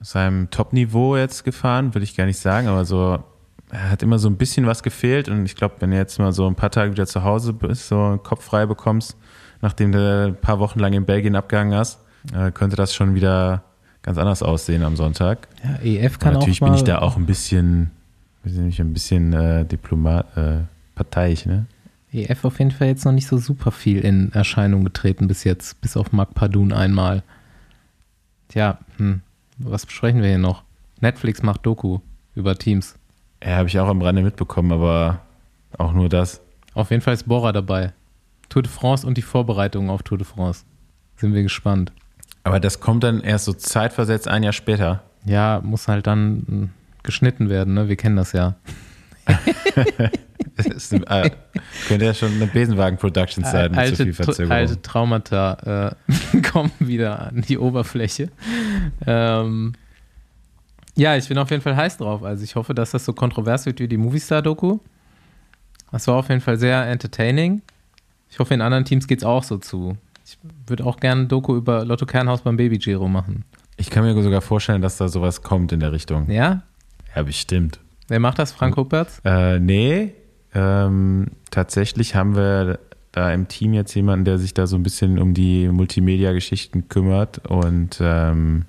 seinem Top-Niveau jetzt gefahren, würde ich gar nicht sagen, aber so, er hat immer so ein bisschen was gefehlt und ich glaube, wenn du jetzt mal so ein paar Tage wieder zu Hause bist, so einen Kopf frei bekommst, nachdem du ein paar Wochen lang in Belgien abgegangen hast, äh, könnte das schon wieder ganz anders aussehen am Sonntag. ja, EF Und kann natürlich auch bin ich da auch ein bisschen, bin ich ein bisschen äh, Diplomat, äh, parteiisch, ne? EF auf jeden Fall jetzt noch nicht so super viel in Erscheinung getreten bis jetzt, bis auf Marc Pardun einmal. Tja, hm, was besprechen wir hier noch? Netflix macht Doku über Teams. Ja, habe ich auch am Rande mitbekommen, aber auch nur das. Auf jeden Fall ist Bora dabei. Tour de France und die Vorbereitungen auf Tour de France. Sind wir gespannt. Aber das kommt dann erst so zeitversetzt ein Jahr später. Ja, muss halt dann hm, geschnitten werden, ne? Wir kennen das ja. Ist, äh, könnte ja schon eine Besenwagen Productions sein mit so alte, viel Tr- Verzögerung. alte Traumata äh, kommen wieder an die Oberfläche. Ähm, ja, ich bin auf jeden Fall heiß drauf. Also ich hoffe, dass das so kontrovers wird wie die Movistar-Doku. Das war auf jeden Fall sehr entertaining. Ich hoffe, in anderen Teams geht es auch so zu. Ich würde auch gerne ein Doku über Lotto Kernhaus beim Baby Giro machen. Ich kann mir sogar vorstellen, dass da sowas kommt in der Richtung. Ja? Ja, bestimmt. Wer macht das? Frank Huppertz? Äh, nee, ähm, tatsächlich haben wir da im Team jetzt jemanden, der sich da so ein bisschen um die Multimedia-Geschichten kümmert und ähm,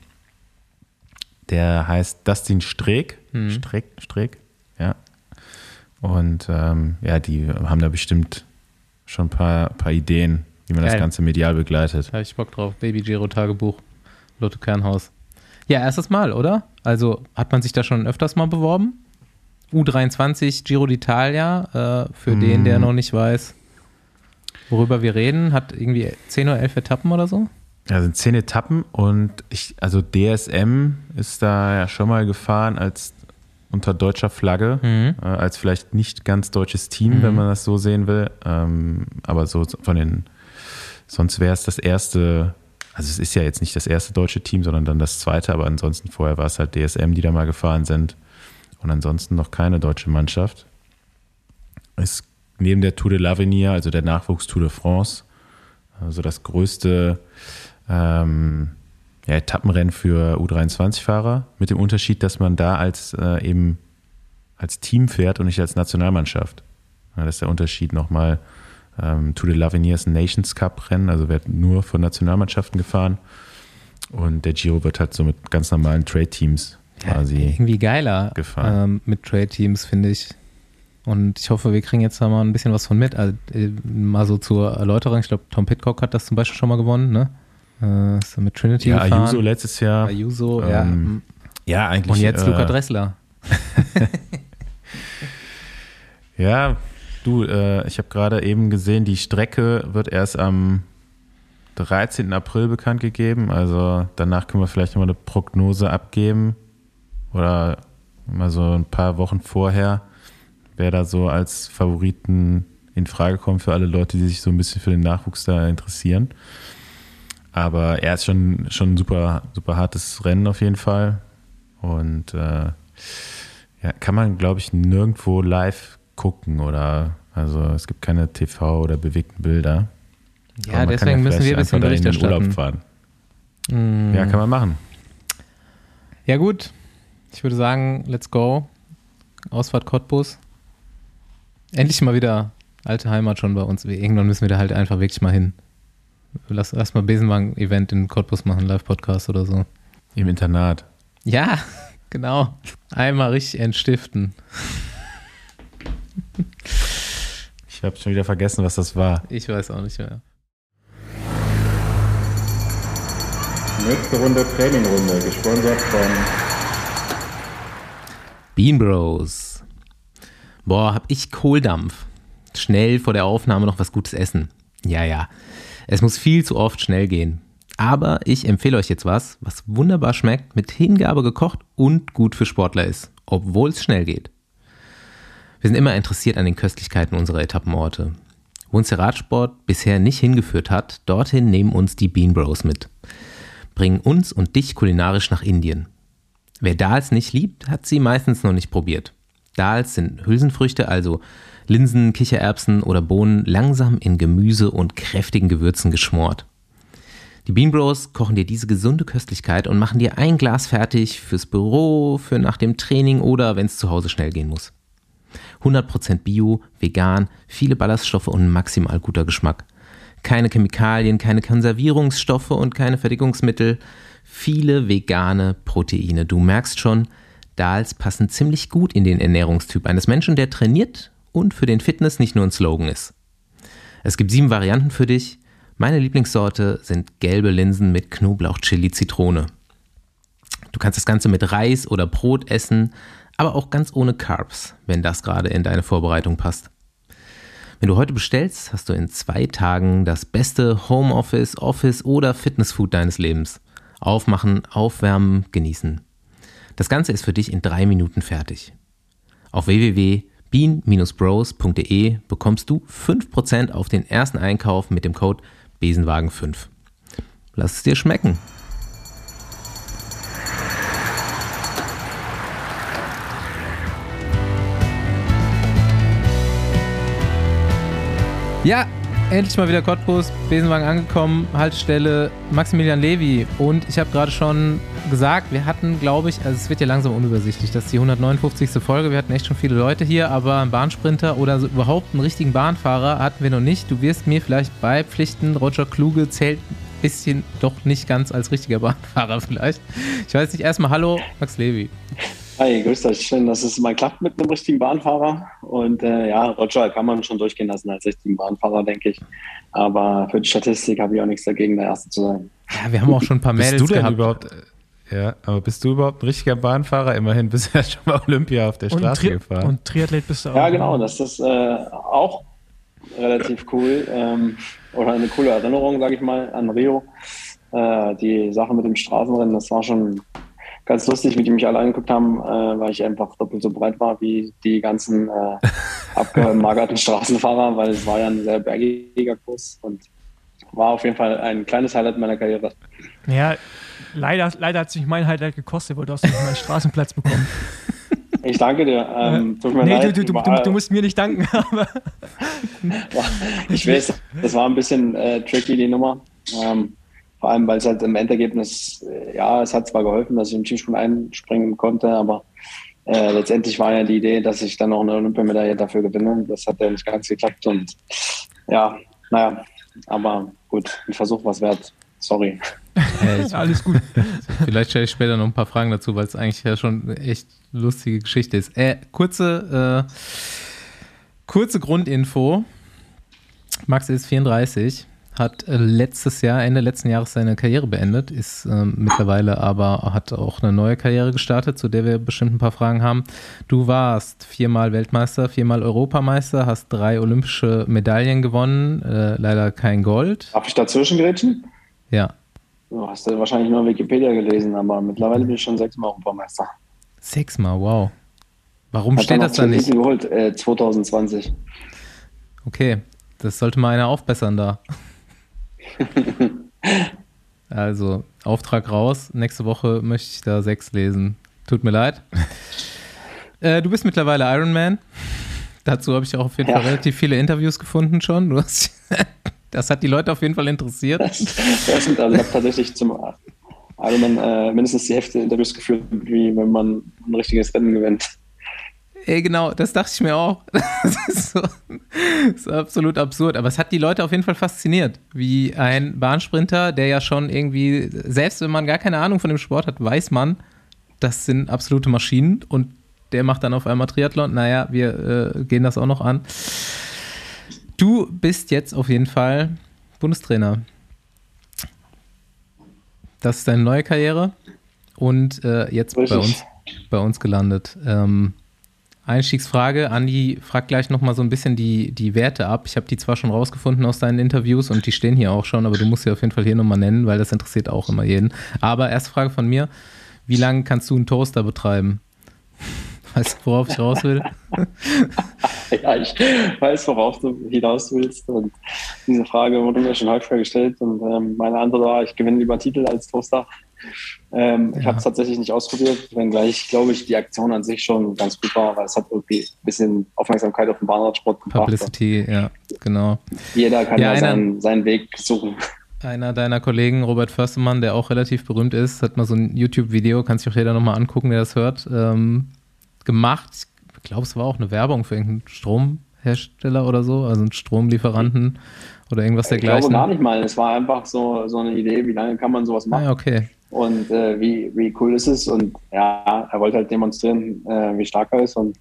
der heißt Dustin Streeck. Mhm. Streeck, Streeck, ja. Und ähm, ja, die haben da bestimmt schon ein paar, paar Ideen, wie man das Geil. Ganze medial begleitet. Da habe ich Bock drauf. Baby Giro Tagebuch. Lotto Kernhaus. Ja, erstes Mal, oder? Also hat man sich da schon öfters mal beworben? U23 Giro d'Italia, äh, für Mm. den, der noch nicht weiß, worüber wir reden, hat irgendwie 10 oder 11 Etappen oder so. Ja, sind zehn Etappen und ich, also DSM ist da ja schon mal gefahren als unter deutscher Flagge, Mhm. äh, als vielleicht nicht ganz deutsches Team, Mhm. wenn man das so sehen will. Ähm, aber so von den, sonst wäre es das erste, also es ist ja jetzt nicht das erste deutsche Team, sondern dann das zweite, aber ansonsten vorher war es halt DSM, die da mal gefahren sind. Und ansonsten noch keine deutsche Mannschaft. Ist neben der Tour de l'Avenir, also der Nachwuchs Tour de France, also das größte ähm, ja, Etappenrennen für U23-Fahrer, mit dem Unterschied, dass man da als äh, eben als Team fährt und nicht als Nationalmannschaft. Ja, das ist der Unterschied nochmal. Ähm, Tour de l'Avenir ist ein Nations Cup-Rennen, also wird nur von Nationalmannschaften gefahren. Und der Giro wird halt so mit ganz normalen Trade-Teams quasi. Irgendwie geiler ähm, mit Trade-Teams, finde ich. Und ich hoffe, wir kriegen jetzt da mal ein bisschen was von mit. Also, äh, mal so zur Erläuterung. Ich glaube, Tom Pitcock hat das zum Beispiel schon mal gewonnen, ne? Äh, ist mit Trinity ja, gefahren. Ayuso letztes Jahr. Ayuso, ja. Ähm, Ja, eigentlich. Und jetzt äh, Luca Dressler. Ja, du, äh, ich habe gerade eben gesehen, die Strecke wird erst am 13. April bekannt gegeben. Also danach können wir vielleicht nochmal eine Prognose abgeben. Oder mal so ein paar Wochen vorher, wer da so als Favoriten in Frage kommt für alle Leute, die sich so ein bisschen für den Nachwuchs da interessieren. Aber er ist schon, schon ein super, super hartes Rennen auf jeden Fall. Und äh, ja, kann man, glaube ich, nirgendwo live gucken oder also es gibt keine TV oder bewegten Bilder. Ja, deswegen müssen wir ein bisschen Bericht in den Urlaub erstatten. fahren. Mm. Ja, kann man machen. Ja, gut. Ich würde sagen, let's go. Ausfahrt Cottbus. Endlich mal wieder alte Heimat schon bei uns. Irgendwann müssen wir da halt einfach wirklich mal hin. Lass erst mal Besenwagen-Event in Cottbus machen, Live-Podcast oder so. Im Internat. Ja, genau. Einmal richtig entstiften. Ich habe schon wieder vergessen, was das war. Ich weiß auch nicht mehr. Nächste Runde Trainingrunde, gesponsert von Bean Bros. Boah, hab ich Kohldampf. Schnell vor der Aufnahme noch was Gutes essen. Ja, ja. Es muss viel zu oft schnell gehen. Aber ich empfehle euch jetzt was, was wunderbar schmeckt, mit Hingabe gekocht und gut für Sportler ist, obwohl es schnell geht. Wir sind immer interessiert an den Köstlichkeiten unserer Etappenorte. Wo uns der Radsport bisher nicht hingeführt hat, dorthin nehmen uns die Bean Bros mit. bringen uns und dich kulinarisch nach Indien. Wer Dals nicht liebt, hat sie meistens noch nicht probiert. Dals sind Hülsenfrüchte, also Linsen, Kichererbsen oder Bohnen, langsam in Gemüse und kräftigen Gewürzen geschmort. Die Bean Bros kochen dir diese gesunde Köstlichkeit und machen dir ein Glas fertig fürs Büro, für nach dem Training oder wenn es zu Hause schnell gehen muss. 100% Bio, vegan, viele Ballaststoffe und maximal guter Geschmack. Keine Chemikalien, keine Konservierungsstoffe und keine Fertigungsmittel. Viele vegane Proteine. Du merkst schon, Dals passen ziemlich gut in den Ernährungstyp eines Menschen, der trainiert und für den Fitness nicht nur ein Slogan ist. Es gibt sieben Varianten für dich. Meine Lieblingssorte sind gelbe Linsen mit Knoblauch, Chili, Zitrone. Du kannst das Ganze mit Reis oder Brot essen, aber auch ganz ohne Carbs, wenn das gerade in deine Vorbereitung passt. Wenn du heute bestellst, hast du in zwei Tagen das beste Homeoffice, Office oder Fitnessfood deines Lebens. Aufmachen, aufwärmen, genießen. Das Ganze ist für dich in drei Minuten fertig. Auf www.bean-bros.de bekommst du 5% auf den ersten Einkauf mit dem Code Besenwagen5. Lass es dir schmecken. Ja, endlich mal wieder Cottbus, Besenwagen angekommen, Haltestelle Maximilian Levi. Und ich habe gerade schon gesagt, wir hatten, glaube ich, also es wird ja langsam unübersichtlich, das ist die 159. Folge. Wir hatten echt schon viele Leute hier, aber einen Bahnsprinter oder so überhaupt einen richtigen Bahnfahrer hatten wir noch nicht. Du wirst mir vielleicht beipflichten, Roger Kluge zählt ein bisschen doch nicht ganz als richtiger Bahnfahrer vielleicht. Ich weiß nicht, erstmal Hallo, Max Levi. Hi, grüßt euch. Schön, dass es mal klappt mit einem richtigen Bahnfahrer. Und äh, ja, Roger kann man schon durchgehen lassen als richtigen Bahnfahrer, denke ich. Aber für die Statistik habe ich auch nichts dagegen, der Erste zu sein. Ja, wir haben auch schon ein paar Mädels bist du denn gehabt. überhaupt, äh, ja, aber bist du überhaupt ein richtiger Bahnfahrer? Immerhin bist du ja schon mal Olympia auf der Und, Straße Tri gefahren. und Triathlet bist du auch. Ja, genau. Das ist äh, auch relativ cool. Ähm, oder eine coole Erinnerung, sage ich mal, an Rio. Äh, die Sache mit dem Straßenrennen, das war schon ganz lustig, wie die mich alle angeguckt haben, äh, weil ich einfach doppelt so breit war wie die ganzen äh, abgemagerten Straßenfahrer, weil es war ja ein sehr bergiger Kurs und war auf jeden Fall ein kleines Highlight meiner Karriere. Ja, leider, leider hat sich mein Highlight gekostet, weil du hast nicht mal einen Straßenplatz bekommen. Ich danke dir. Ähm, tut mir nee, leid, du, du, du, du musst mir nicht danken, aber Ich weiß, das war ein bisschen äh, tricky, die Nummer. Ähm, vor allem, weil es halt im Endergebnis, äh, ja, es hat zwar geholfen, dass ich im Skisprung einspringen konnte, aber äh, letztendlich war ja die Idee, dass ich dann noch eine Olympiamedaille dafür gewinne. Das hat ja nicht ganz geklappt und ja, naja, aber gut, ein Versuch was wert. Sorry. Ich, alles gut. Vielleicht stelle ich später noch ein paar Fragen dazu, weil es eigentlich ja schon eine echt lustige Geschichte ist. Äh, kurze, äh, kurze Grundinfo. Max ist 34, hat äh, letztes Jahr, Ende letzten Jahres seine Karriere beendet, ist ähm, mittlerweile aber, hat auch eine neue Karriere gestartet, zu der wir bestimmt ein paar Fragen haben. Du warst viermal Weltmeister, viermal Europameister, hast drei olympische Medaillen gewonnen, äh, leider kein Gold. Darf ich dazwischen grätschen? Ja, Du hast ja wahrscheinlich nur Wikipedia gelesen, aber mittlerweile bin ich schon sechsmal Europameister. sechsmal, wow. Warum Hat steht das da nicht? Geholt, äh, 2020. Okay, das sollte mal einer aufbessern da. also, Auftrag raus. Nächste Woche möchte ich da sechs lesen. Tut mir leid. Äh, du bist mittlerweile Iron Man. Dazu habe ich auch auf jeden Ja. Fall relativ viele Interviews gefunden schon. Hast, das hat die Leute auf jeden Fall interessiert. Das stimmt, also ich habe tatsächlich zum Ironman äh, mindestens die Hälfte Interviews geführt, wie wenn man ein richtiges Rennen gewinnt. Ey, genau, das dachte ich mir auch. Das ist, so, das ist absolut absurd. Aber es hat die Leute auf jeden Fall fasziniert. Wie ein Bahnsprinter, der ja schon irgendwie, selbst wenn man gar keine Ahnung von dem Sport hat, weiß man, das sind absolute Maschinen und der macht dann auf einmal Triathlon. Naja, wir äh, gehen das auch noch an. Du bist jetzt auf jeden Fall Bundestrainer. Das ist deine neue Karriere und äh, jetzt bei uns, bei uns gelandet. Ähm, Einstiegsfrage. Andi fragt gleich nochmal so ein bisschen die, die Werte ab. Ich habe die zwar schon rausgefunden aus deinen Interviews und die stehen hier auch schon, aber du musst sie auf jeden Fall hier nochmal nennen, weil das interessiert auch immer jeden. Aber erste Frage von mir. Wie lange kannst du einen Toaster betreiben? Weißt du, worauf ich raus will? ja, ich weiß, worauf du hinaus willst. Und diese Frage wurde mir schon häufiger gestellt. Und ähm, meine Antwort war, ich gewinne lieber Titel als Toaster. Ähm, ja. Ich habe es tatsächlich nicht ausprobiert, wenngleich, glaube ich, die Aktion an sich schon ganz gut war, weil es hat irgendwie ein bisschen Aufmerksamkeit auf den Bahnradsport gebracht. Publicity, ja, genau. Jeder kann ja, ja seinen, seinen Weg suchen. Einer deiner Kollegen, Robert Förstemann, der auch relativ berühmt ist, hat mal so ein YouTube-Video, kann sich auch jeder nochmal angucken, der das hört, ähm, gemacht. Ich glaube, es war auch eine Werbung für irgendeinen Stromhersteller oder so, also einen Stromlieferanten oder irgendwas dergleichen. Ich glaube gar nicht mal. Es war einfach so, so eine Idee, wie lange kann man sowas machen. Ja, ah, okay. Und äh, wie, wie cool ist es? Und ja, er wollte halt demonstrieren, äh, wie stark er ist. Und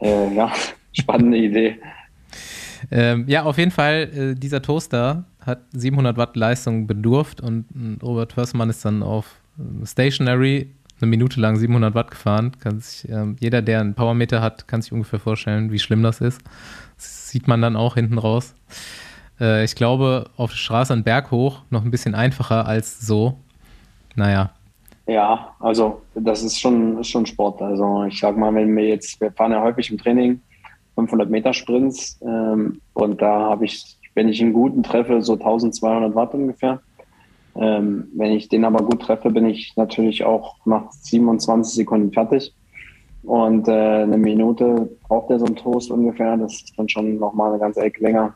äh, ja, spannende Idee. Ähm, ja, auf jeden Fall, äh, dieser Toaster hat 700 Watt Leistung bedurft und Robert Förstmann ist dann auf äh, Stationary eine Minute lang 700 Watt gefahren. Kann sich, ähm, jeder, der einen Powermeter hat, kann sich ungefähr vorstellen, wie schlimm das ist. Das sieht man dann auch hinten raus. Äh, ich glaube, auf der Straße einen Berg hoch noch ein bisschen einfacher als so. Naja. Ja, also das ist schon, ist schon Sport. Also ich sag mal, wenn wir jetzt, wir fahren ja häufig im Training 500 Meter Sprints ähm, und da habe ich, wenn ich einen guten treffe, so 1200 Watt ungefähr. Ähm, wenn ich den aber gut treffe, bin ich natürlich auch nach 27 Sekunden fertig. Und äh, eine Minute braucht der so ein Toast ungefähr. Das ist dann schon nochmal eine ganze Ecke länger.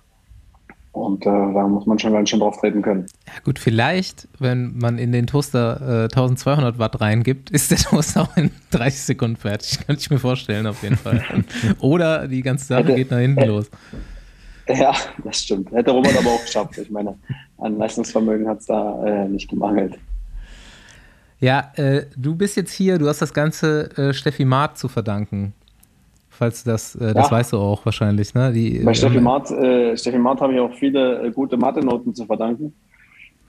Und äh, da muss man schon ganz schön drauf treten können. Ja gut, vielleicht, wenn man in den Toaster äh, 1200 Watt reingibt, ist der Toaster auch in 30 Sekunden fertig. Kann ich mir vorstellen, auf jeden Fall. Oder die ganze Sache Hätte, geht nach hinten los. Ja, das stimmt. Hätte Robert aber auch geschafft. Ich meine, an Leistungsvermögen hat es da äh, nicht gemangelt. Ja, äh, du bist jetzt hier, du hast das Ganze äh, Steffi Maat zu verdanken falls das, äh, das ja. weißt du auch wahrscheinlich, ne? Die, Bei Steffi ähm, Maat, äh, Steffi Maat habe ich auch viele äh, gute Mathe-Noten zu verdanken.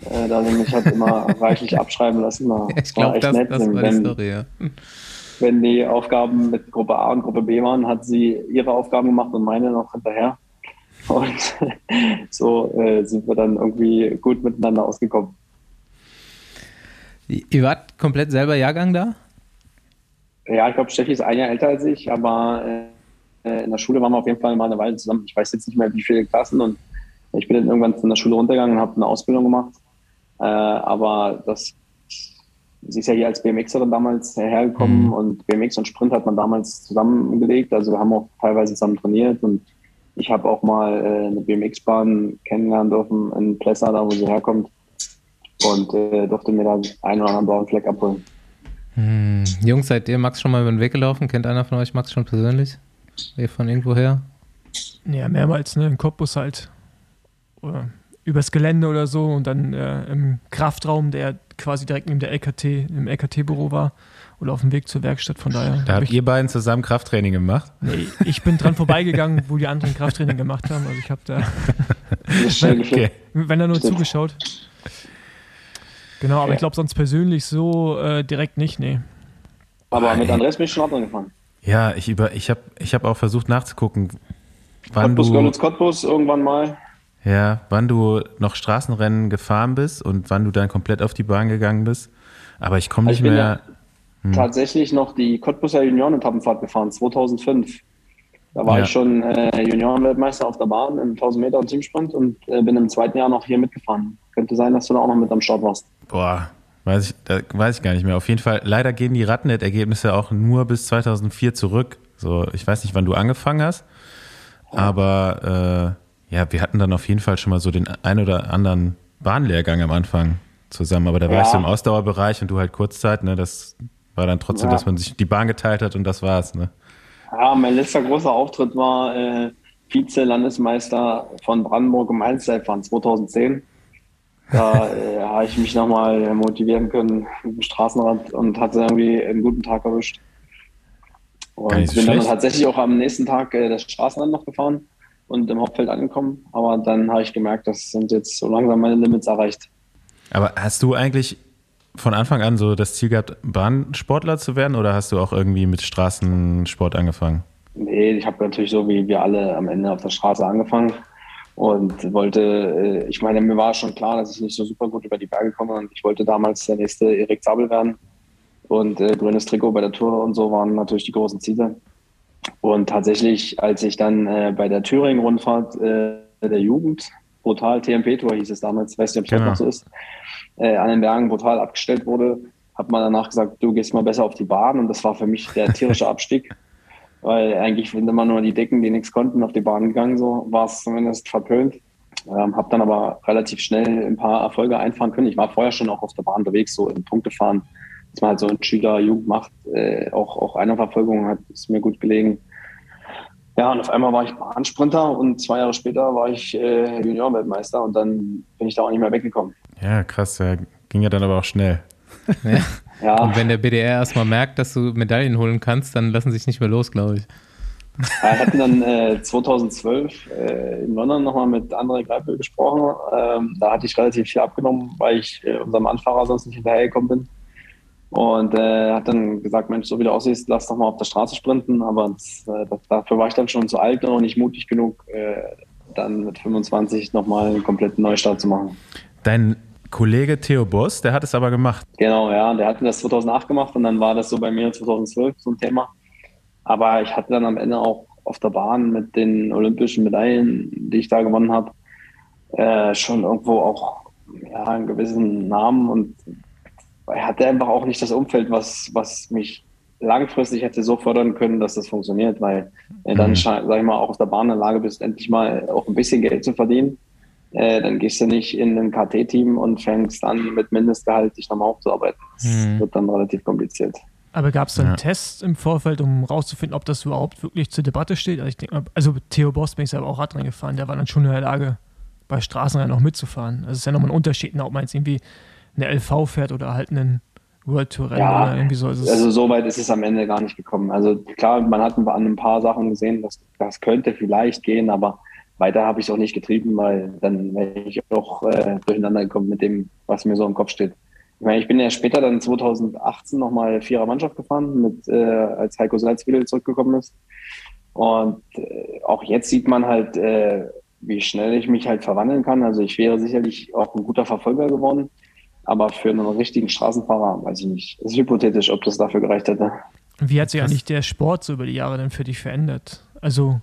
Äh, da sie mich halt immer reichlich abschreiben lassen. Da ich glaube, das, nett, das war wenn, die Story, ja. Wenn die Aufgaben mit Gruppe A und Gruppe B waren, hat sie ihre Aufgaben gemacht und meine noch hinterher. Und so äh, sind wir dann irgendwie gut miteinander ausgekommen. Ihr wart komplett selber Jahrgang da? Ja, ich glaube, Steffi ist ein Jahr älter als ich, aber äh, in der Schule waren wir auf jeden Fall mal eine Weile zusammen. Ich weiß jetzt nicht mehr, wie viele Klassen und ich bin dann irgendwann von der Schule runtergegangen und habe eine Ausbildung gemacht. Äh, aber das, sie ist ja hier als BMXerin damals hergekommen mhm. und BMX und Sprint hat man damals zusammengelegt. Also wir haben auch teilweise zusammen trainiert und ich habe auch mal äh, eine BMX-Bahn kennenlernen dürfen in Plessa, da wo sie herkommt und äh, durfte mir da einen oder anderen blauen Fleck abholen. Hm. Jungs, seid ihr Max schon mal über den Weg gelaufen? Kennt einer von euch Max schon persönlich? Ihr von irgendwo her? Ja, mehrmals, ne? Im Cottbus halt. Oder übers Gelände oder so und dann äh, im Kraftraum, der quasi direkt neben der LKT, im LKT-Büro war oder auf dem Weg zur Werkstatt. Von daher. Da habt ihr beiden zusammen Krafttraining gemacht? Nee, ich bin dran vorbeigegangen, wo die anderen Krafttraining gemacht haben. Also ich habe da, wenn, okay. wenn da nur zugeschaut. Genau, aber ja. ich glaube sonst persönlich so äh, direkt nicht, nee. Aber mit Andres bin ich schon dran gefahren. Ja, ich, ich habe ich hab auch versucht nachzugucken, wann Cottbus, du... Görlitz, Cottbus irgendwann mal. Ja, wann du noch Straßenrennen gefahren bist und wann du dann komplett auf die Bahn gegangen bist. Aber ich komme also nicht mehr... Ja hm. Tatsächlich noch die Cottbuser Junioren-Etappenfahrt gefahren, 2005. Da war ja. ich schon äh, Juniorenweltmeister auf der Bahn im 1000 Meter und Teamsprint und äh, bin im zweiten Jahr noch hier mitgefahren. Könnte sein, dass du da auch noch mit am Start warst. Boah, weiß ich, da weiß ich gar nicht mehr. Auf jeden Fall, leider gehen die Radnet-Ergebnisse auch nur bis 2004 zurück. So, ich weiß nicht, wann du angefangen hast, aber äh, ja, wir hatten dann auf jeden Fall schon mal so den ein oder anderen Bahnlehrgang am Anfang zusammen. Aber da ja. warst du im Ausdauerbereich und du halt Kurzzeit, ne? Das war dann trotzdem, ja. dass man sich die Bahn geteilt hat und das war's, ne? Ja, mein letzter großer Auftritt war äh, Vize-Landesmeister von Brandenburg im Einzelzeitfahren 2010. Da äh, habe ich mich nochmal motivieren können im Straßenrad und hatte irgendwie einen guten Tag erwischt. Und bin schlecht. dann tatsächlich auch am nächsten Tag äh, das Straßenrad noch gefahren und im Hauptfeld angekommen. Aber dann habe ich gemerkt, das sind jetzt so langsam meine Limits erreicht. Aber hast du eigentlich von Anfang an so das Ziel gehabt, Bahnsportler zu werden oder hast du auch irgendwie mit Straßensport angefangen? Nee, ich habe natürlich so wie wir alle am Ende auf der Straße angefangen und wollte, äh, ich meine, mir war schon klar, dass ich nicht so super gut über die Berge komme und ich wollte damals der nächste Erik Zabel werden und äh, grünes Trikot bei der Tour und so waren natürlich die großen Ziele. Und tatsächlich, als ich dann äh, bei der Thüringen-Rundfahrt äh, der Jugend, brutal TMP-Tour hieß es damals, weiß nicht, ob es Genau. noch so ist, äh, an den Bergen brutal abgestellt wurde, hat man danach gesagt, du gehst mal besser auf die Bahn. Und das war für mich der tierische Abstieg. Weil eigentlich sind immer nur die Decken, die nichts konnten, auf die Bahn gegangen, so war es zumindest verpönt. Ähm, habe dann aber relativ schnell ein paar Erfolge einfahren können. Ich war vorher schon auch auf der Bahn unterwegs, so in Punktefahren, dass man halt so in Schülerjugend macht. Äh, auch, auch Einerverfolgung hat ist mir gut gelegen. Ja, und auf einmal war ich Bahnsprinter und zwei Jahre später war ich äh, Junior-Weltmeister und dann bin ich da auch nicht mehr weggekommen. Ja, krass. Ging ja dann aber auch schnell. Ja, Und wenn der BDR erstmal merkt, dass du Medaillen holen kannst, dann lassen sie sich nicht mehr los, glaube ich. Wir hatten dann äh, 2012 äh, in London nochmal mit André Greipel gesprochen. Ähm, da hatte ich relativ viel abgenommen, weil ich äh, unserem Anfahrer sonst nicht hinterhergekommen bin. Und äh, hat dann gesagt, Mensch, so wie du aussiehst, lass doch mal auf der Straße sprinten. Aber das, äh, das, dafür war ich dann schon zu alt und auch nicht mutig genug, äh, dann mit 25 nochmal einen kompletten Neustart zu machen. Dein Kollege Theo Boss, der hat es aber gemacht. Genau, ja, der hat das 2008 gemacht und dann war das so bei mir 2012 so ein Thema. Aber ich hatte dann am Ende auch auf der Bahn mit den olympischen Medaillen, die ich da gewonnen habe, äh, schon irgendwo auch ja, einen gewissen Namen und hatte einfach auch nicht das Umfeld, was, was mich langfristig hätte so fördern können, dass das funktioniert, weil du dann, Mhm. sag ich mal, auch auf der Bahn in der Lage bist, endlich mal auch ein bisschen Geld zu verdienen, äh, dann gehst du nicht in ein KT-Team und fängst an, mit Mindestgehalt dich nochmal aufzuarbeiten. Das Mhm. wird dann relativ kompliziert. Aber gab es dann Ja. Tests im Vorfeld, um rauszufinden, ob das überhaupt wirklich zur Debatte steht? Also, ich denk, mal, also Theo Boss bin ich selber auch Radrennen gefahren, der war dann schon in der Lage, bei Straßenrennen auch mitzufahren. Also es ist ja nochmal ein Unterschied, ne, ob man jetzt irgendwie eine LV fährt oder halt einen World Tour Rennen Ja, oder irgendwie so. Also es- Also so weit ist es am Ende gar nicht gekommen. Also klar, man hat an ein paar Sachen gesehen, dass das könnte vielleicht gehen, aber weiter habe ich es auch nicht getrieben, weil dann wäre ich auch äh, durcheinander gekommen mit dem, was mir so im Kopf steht. Ich meine, ich bin ja später dann 2018 nochmal Vierer Mannschaft gefahren, mit, äh, als Heiko Salzwedel zurückgekommen ist. Und äh, auch jetzt sieht man halt, äh, wie schnell ich mich halt verwandeln kann. Also ich wäre sicherlich auch ein guter Verfolger geworden. Aber für einen richtigen Straßenfahrer weiß ich nicht. Es ist hypothetisch, ob das dafür gereicht hätte. Wie hat sich eigentlich der Sport so über die Jahre denn für dich verändert? Also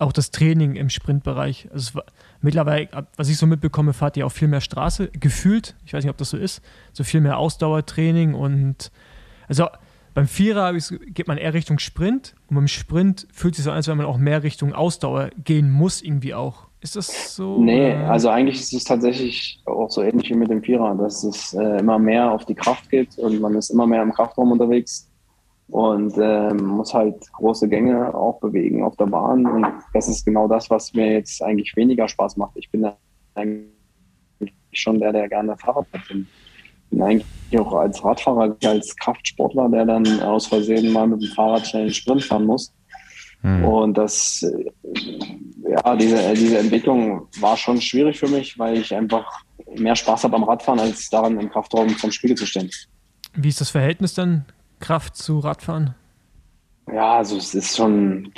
auch das Training im Sprintbereich. Also es war, mittlerweile, was ich so mitbekomme, fahrt ihr auch viel mehr Straße, gefühlt. Ich weiß nicht, ob das so ist. So viel mehr Ausdauertraining und also beim Vierer geht man eher Richtung Sprint und beim Sprint fühlt sich so an, als wenn man auch mehr Richtung Ausdauer gehen muss, irgendwie auch. Ist das so? Nee, also eigentlich ist es tatsächlich auch so ähnlich wie mit dem Vierer, dass es äh, immer mehr auf die Kraft geht und man ist immer mehr im Kraftraum unterwegs und ähm, muss halt große Gänge auch bewegen auf der Bahn und das ist genau das, was mir jetzt eigentlich weniger Spaß macht. Ich bin eigentlich schon der, der gerne Fahrrad fährt. Ich bin eigentlich auch als Radfahrer, als Kraftsportler, der dann aus Versehen mal mit dem Fahrrad schnell einen Sprint fahren muss. Hm. Und das, äh, ja, diese, diese Entwicklung war schon schwierig für mich, weil ich einfach mehr Spaß habe am Radfahren, als daran im Kraftraum vom Spiegel zu stehen. Wie ist das Verhältnis dann Kraft zu Radfahren? Ja, also es ist schon,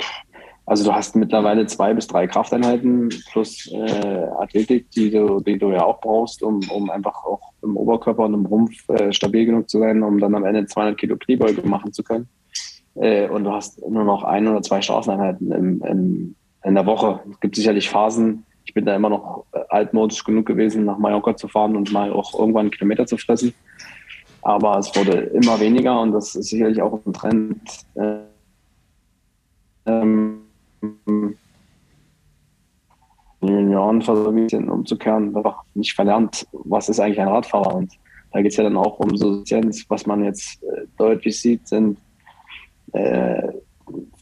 also du hast mittlerweile zwei bis drei Krafteinheiten plus äh, Athletik, die du, die du ja auch brauchst, um, um einfach auch im Oberkörper und im Rumpf äh, stabil genug zu sein, um dann am Ende 200 Kilo Kniebeuge machen zu können. Äh, und du hast nur noch ein oder zwei Straßeneinheiten im, im, in der Woche. Es gibt sicherlich Phasen, ich bin da immer noch äh, altmodisch genug gewesen, nach Mallorca zu fahren und mal auch irgendwann Kilometer zu fressen. Aber es wurde immer weniger und das ist sicherlich auch ein Trend. Äh, ähm, Junioren versuchen ein bisschen umzukehren, einfach nicht verlernt, was ist eigentlich ein Radfahrer. Und da geht es ja dann auch um Suffizienz, was man jetzt äh, deutlich sieht, sind äh,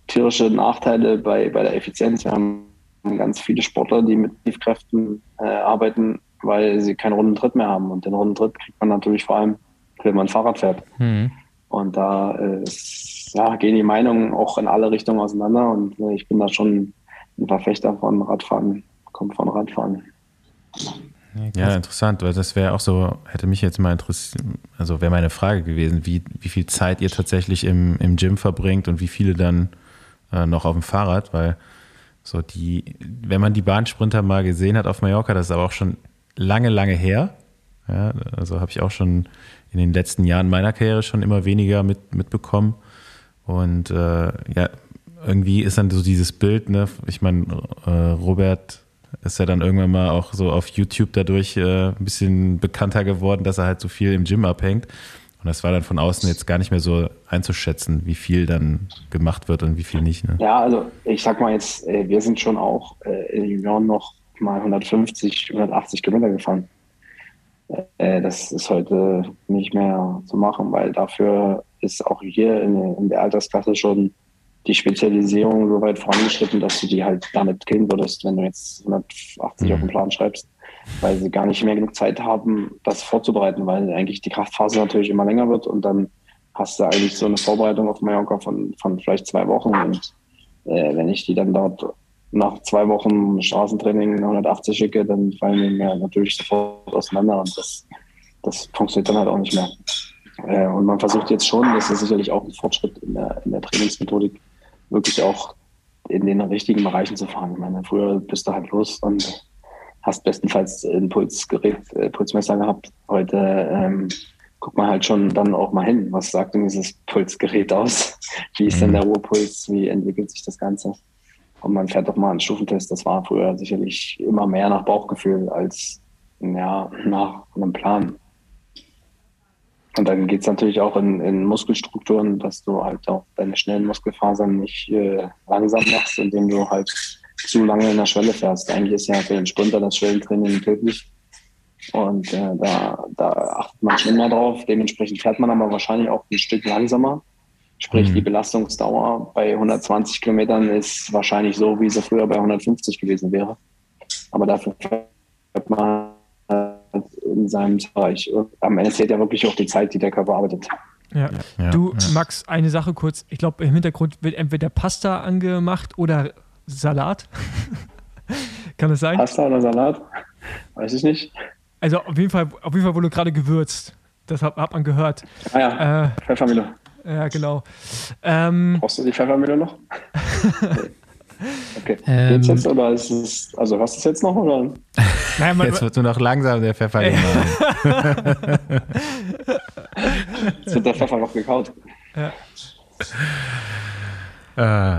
tierische Nachteile bei, bei der Effizienz. Wir haben ganz viele Sportler, die mit Tiefkräften äh, arbeiten, weil sie keinen runden Tritt mehr haben. Und den runden Tritt kriegt man natürlich vor allem, wenn man Fahrrad fährt. Hm. Und da äh, ist, ja, gehen die Meinungen auch in alle Richtungen auseinander. Und äh, ich bin da schon ein Verfechter von Radfahren, kommt von Radfahren. Ja, interessant, weil das wäre auch so, hätte mich jetzt mal interessiert, also wäre meine Frage gewesen, wie, wie viel Zeit ihr tatsächlich im, im Gym verbringt und wie viele dann äh, noch auf dem Fahrrad, weil so die, wenn man die Bahnsprinter mal gesehen hat auf Mallorca, das ist aber auch schon lange, lange her. Ja, also habe ich auch schon in den letzten Jahren meiner Karriere schon immer weniger mit, mitbekommen. Und äh, ja, irgendwie ist dann so dieses Bild, ne? Ich meine, äh, Robert ist ja dann irgendwann mal auch so auf YouTube dadurch äh, ein bisschen bekannter geworden, dass er halt so viel im Gym abhängt. Und das war dann von außen jetzt gar nicht mehr so einzuschätzen, wie viel dann gemacht wird und wie viel nicht. Ne? Ja, also ich sag mal jetzt, äh, wir sind schon auch äh, in Junioren noch mal 150, 180 Kilometer gefahren. Äh, das ist heute nicht mehr zu machen, weil dafür ist auch hier in, in der Altersklasse schon die Spezialisierung so weit vorangeschritten, dass du die halt damit killen würdest, wenn du jetzt 180 mhm. auf den Plan schreibst, weil sie gar nicht mehr genug Zeit haben, das vorzubereiten, weil eigentlich die Kraftphase natürlich immer länger wird und dann hast du eigentlich so eine Vorbereitung auf Mallorca von, von vielleicht zwei Wochen und äh, wenn ich die dann dort nach zwei Wochen Straßentraining 180 schicke, dann fallen die mir natürlich sofort auseinander und das, das funktioniert dann halt auch nicht mehr. Äh, und man versucht jetzt schon, das ist sicherlich auch ein Fortschritt in der, in der Trainingsmethodik, wirklich auch in den richtigen Bereichen zu fahren. Ich meine, früher bist du halt los und hast bestenfalls ein Pulsgerät, äh, Pulsmesser gehabt. Heute ähm, guckt man halt schon dann auch mal hin, was sagt denn dieses Pulsgerät aus? Wie ist denn mhm. der Ruhepuls? Wie entwickelt sich das Ganze? Und man fährt doch mal einen Stufentest. Das war früher sicherlich immer mehr nach Bauchgefühl als ja, nach einem Plan. Und dann geht es natürlich auch in, in, Muskelstrukturen, dass du halt auch deine schnellen Muskelfasern nicht äh, langsam machst, indem du halt zu lange in der Schwelle fährst. Eigentlich ist ja für den Sprinter das Schwellentraining tödlich. Und äh, da, da achtet man schon immer drauf. Dementsprechend fährt man aber wahrscheinlich auch ein Stück langsamer. Sprich, mhm. die Belastungsdauer bei 120 Kilometern ist wahrscheinlich so, wie sie früher bei 150 gewesen wäre. Aber dafür fährt man in seinem Bereich. Am Ende zählt ja wirklich auch die Zeit, die der Körper arbeitet. Ja. ja du, ja. Max, eine Sache kurz. Ich glaube, im Hintergrund wird entweder Pasta angemacht oder Salat. Kann das sein? Pasta oder Salat? Weiß ich nicht. Also auf jeden Fall, auf jeden Fall wurde gerade gewürzt. Das hat, hat man gehört. Ah ja, äh, Pfeffermühle. Ja, genau. Ähm, Brauchst du die Pfeffermühle noch? Okay. Ähm, Geht's jetzt oder ist es, also hast du es jetzt noch oder? Nein, man, jetzt wird nur noch langsam der Pfeffer gemacht. jetzt wird der Pfeffer noch gekaut. Ja.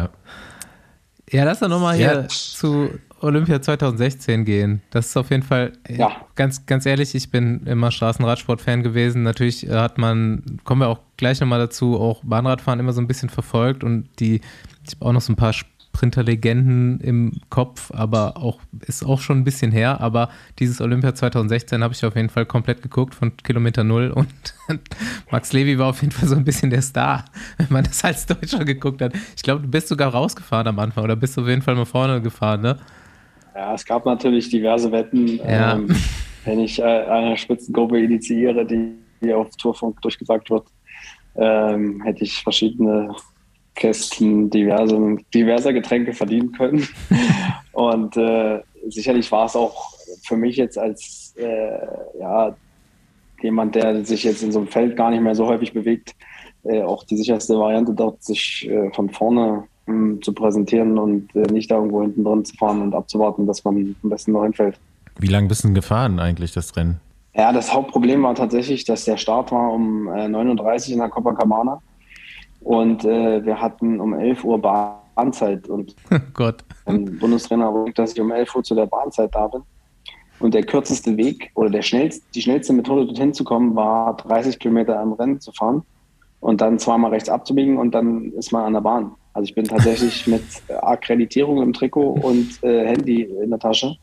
Äh, ja, lass doch nochmal hier ja. zu Olympia 2016 gehen. Das ist auf jeden Fall, ja. ganz, ganz ehrlich, ich bin immer Straßenradsport-Fan gewesen. Natürlich äh, hat man, kommen wir auch gleich nochmal dazu, auch Bahnradfahren immer so ein bisschen verfolgt und die, ich habe auch noch so ein paar Sprinterlegenden im Kopf, aber auch ist auch schon ein bisschen her. Aber dieses Olympia 2016 habe ich auf jeden Fall komplett geguckt von Kilometer Null und Max Levy war auf jeden Fall so ein bisschen der Star, wenn man das als Deutscher geguckt hat. Ich glaube, du bist sogar rausgefahren am Anfang oder bist du auf jeden Fall mal vorne gefahren, ne? Ja, es gab natürlich diverse Wetten. Ja. Ähm, wenn ich äh, eine Spitzengruppe initiiere, die, die auf Tourfunk durchgesagt wird, ähm, hätte ich verschiedene Kästen diverse, diverser Getränke verdienen können. Und äh, sicherlich war es auch für mich jetzt als äh, ja, jemand, der sich jetzt in so einem Feld gar nicht mehr so häufig bewegt, äh, auch die sicherste Variante dort, sich äh, von vorne mh, hm, zu präsentieren und äh, nicht da irgendwo hinten drin zu fahren und abzuwarten, dass man am besten noch hinfällt. Wie lange bist du gefahren eigentlich, das Rennen? Ja, das Hauptproblem war tatsächlich, dass der Start war um äh, 39 in der Copacabana und äh, wir hatten um 11 Uhr Bahnzeit. Und oh Gott. ein Bundestrainer wollte, dass ich um 11 Uhr zu der Bahnzeit da bin. Und der kürzeste Weg oder der schnellste, die schnellste Methode, dorthin zu kommen, war 30 Kilometer am Rennen zu fahren und dann zweimal rechts abzubiegen und dann ist man an der Bahn. Also ich bin tatsächlich mit Akkreditierung im Trikot und äh, Handy in der Tasche